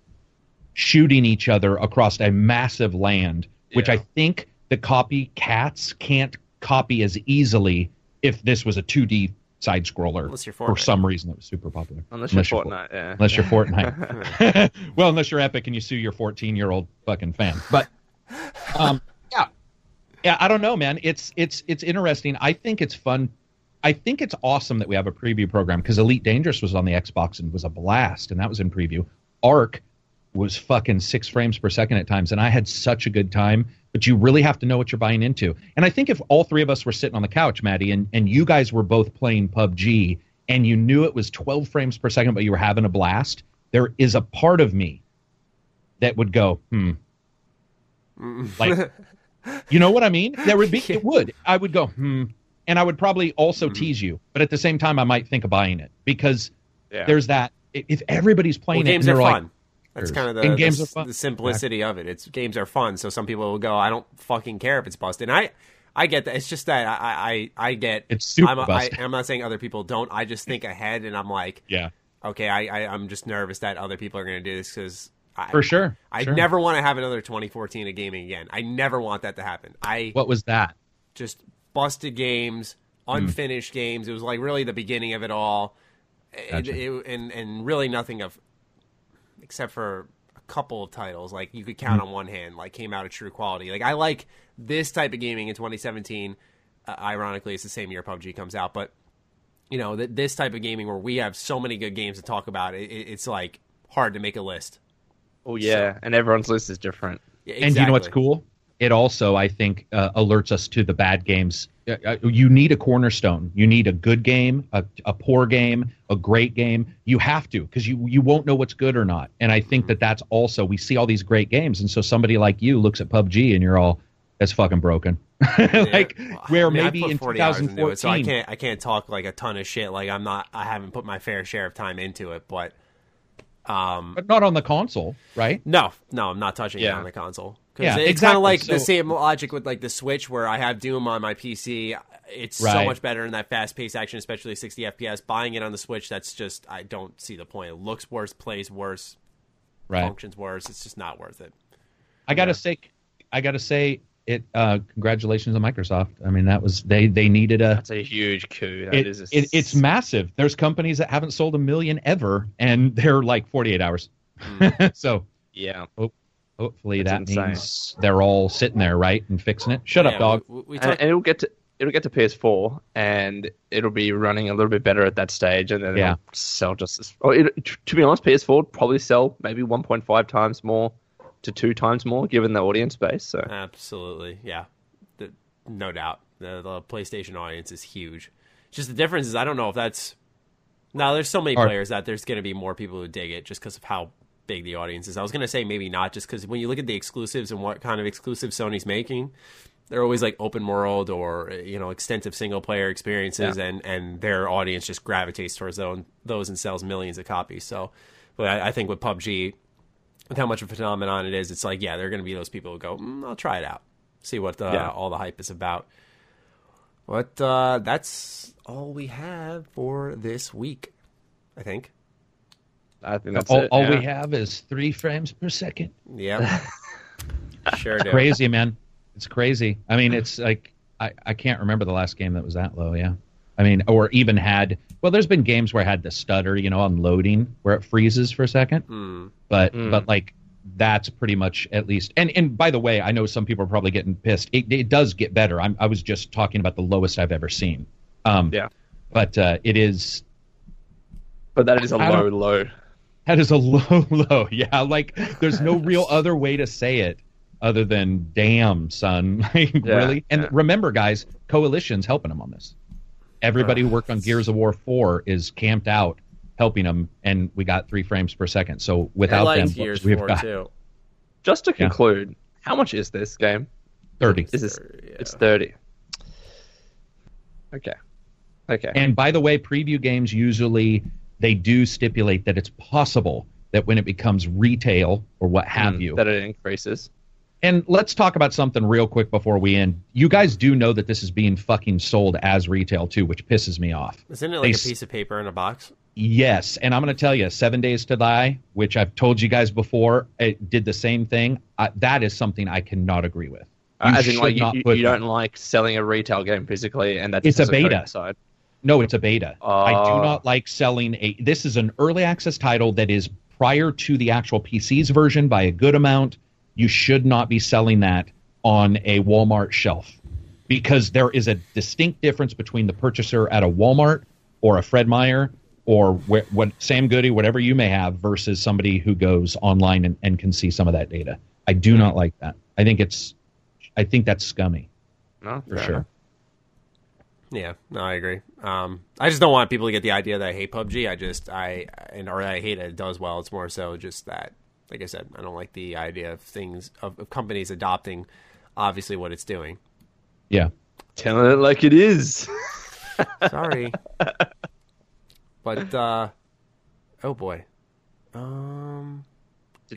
shooting each other across a massive land which i think the copycats can't copy as easily if this was a 2d side scroller Unless you're for some reason that was super popular Unless you're For- Fortnite, yeah. unless you're Fortnite. well, unless you're Epic and you sue your 14 year old fucking fan. But um, yeah, yeah, I don't know, man. It's it's it's interesting. I think it's fun. I think it's awesome that we have a preview program because Elite Dangerous was on the Xbox and was a blast, and that was in preview. ARK was fucking six frames per second at times, and I had such a good time. But you really have to know what you're buying into. And I think if all three of us were sitting on the couch, Maddie, and, and you guys were both playing PUBG, and you knew it was 12 frames per second, but you were having a blast, there is a part of me that would go, hmm. Like, you know what I mean? There would be, it would. I would go, hmm. And I would probably also tease you, but at the same time, I might think of buying it because Yeah. there's that. If everybody's well, playing it, games are fun. That's kind of the, And games the, are fun. the simplicity of it. It's games are fun, so some people will go, "I don't fucking care if it's busted." And I, I get that. It's just that I, I, I get. It's super I'm, a, I, busted. I'm not saying other people don't. I just think ahead, and I'm like, yeah, okay, I, I I'm just nervous that other people are going to do this because for sure. I Sure. never want to have another 2014 of gaming again. I never want that to happen. I What was that? just busted games, Hmm. unfinished games. It was like really the beginning of it all, It- it- and and really nothing of, except for a couple of titles like you could count Hmm. on one hand, like came out of true quality. Like I like this type of gaming in 2017. Uh, ironically, it's the same year PUBG comes out, but you know th- this type of gaming where we have so many good games to talk about, it, it- it's like hard to make a list. Oh yeah, and everyone's list is different. Yeah, And you know what's cool? It also, I think, uh, alerts us to the bad games. Uh, You need a cornerstone. You need a good game, a, a poor game, a great game. You have to because you you won't know what's good or not. And I think that that's also we see all these great games, and so somebody like you looks at PUBG and you're all that's fucking broken. like Yeah. where I mean, maybe in 40 into 2014, it, so I can't I can't talk like a ton of shit. Like I'm not I haven't put my fair share of time into it, but um, but not on the console, right? no, no, I'm not touching it on the console. 'Cause Yeah, it's kind of like the same logic with like the Switch, where I have Doom on my PC. It's so much better in that fast paced action, especially 60 FPS. Buying it on the Switch, that's just I don't see the point. It looks worse, plays worse, Right. functions worse. It's just not worth it. I gotta say, I gotta say it. Uh, congratulations on Microsoft. I mean, that was they they needed a That's a huge coup. That it, is a it, it's massive. There's companies that haven't sold a million ever, and they're like 48 hours. so yeah. Hopefully That's that insane. means they're all sitting there, right, and fixing it. Shut up, dog. We, we And, and it'll get to it'll get to PS4 and it'll be running a little bit better at that stage, and then Yeah. it'll sell just as. Or it, to be honest, PS4 would probably sell maybe 1.5 times more to two times more, given the audience base. So Absolutely, yeah, the, no doubt. The, the PlayStation audience is huge. Just the difference is I don't know if that's now. There's so many Or- players that there's going to be more people who dig it just because of how big the audience is. I was going to say maybe not just because when you look at the exclusives and what kind of exclusive Sony's making, they're always like open world or you know extensive single player experiences, Yeah. and and their audience just gravitates towards those, those and sells millions of copies. So, but I, I think with PUBG, with how much of a phenomenon it is, it's like, yeah, there are going to be those people who go, mm, I'll try it out, see what uh, Yeah. all the hype is about. But uh, that's all we have for this week, I think. I think that's all it. all yeah. we have is three frames per second. Yeah, sure do. Crazy, man. It's crazy. I mean, it's like I, I can't remember the last game that was that low. Yeah. I mean, or even had well, there's been games where I had the stutter, you know, on loading where it freezes for a second. Hmm. but Mm. but like that's pretty much at least and and by the way i know some people are probably getting pissed it, it does get better I'm, i was just talking about the lowest i've ever seen um Yeah. but uh it is But that is a I low, low. That is a low low yeah like there's no real other way to say it other than "damn, son." Like, Yeah, really? And yeah. remember, guys, Coalition's helping them on this. Everybody who worked on Gears of War Four is camped out helping them, and we got three frames per second. So I without like them, Gears we've 4 got too. Just to Yeah. conclude, how much is this game? thirty. Is this? Yeah. It's thirty. Okay. Okay. And by the way, preview games usually they do stipulate that it's possible that when it becomes retail or what have Mm, you. that it increases. and let's talk about something real quick before we end. You guys do know that this is being fucking sold as retail too, which pisses me off. Isn't it They like a s- piece of paper in a box? Yes, and I'm going to tell you, Seven Days to Die, which I've told you guys before, it did the same thing. Uh, that is something I cannot agree with. You Uh, As in, like you, you, put you that- don't like selling a retail game physically, and that's It's a beta. Side. No, it's a beta. I Oh. do uh. not like selling a. This is an early access title that is prior to the actual PC's version by a good amount. You should not be selling that on a Walmart shelf because there is a distinct difference between the purchaser at a Walmart or a Fred Meyer or wh- what Sam Goody, whatever you may have, versus somebody who goes online and, and can see some of that data. I do not hmm. like that. I think it's, I think that's scummy No, for sure. enough. Yeah, no, I agree. Um, I just don't want people to get the idea that I hate PUBG. I just I and or I hate it. It does well. It's more so just that, like I said, I don't like the idea of things of, of companies adopting, obviously what it's doing. Yeah. Telling it like it is. Sorry, but uh, oh boy, um.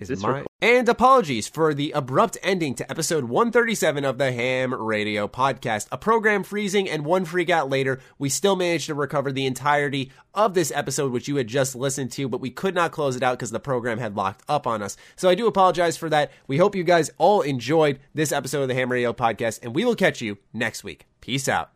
Is is this my- and apologies for the abrupt ending to episode 137 of the Ham Radio Podcast. A program freezing and one freak out later, we still managed to recover the entirety of this episode, which you had just listened to, but we could not close it out because the program had locked up on us. So I do apologize for that. We hope you guys all enjoyed this episode of the Ham Radio Podcast, and we will catch you next week. Peace out.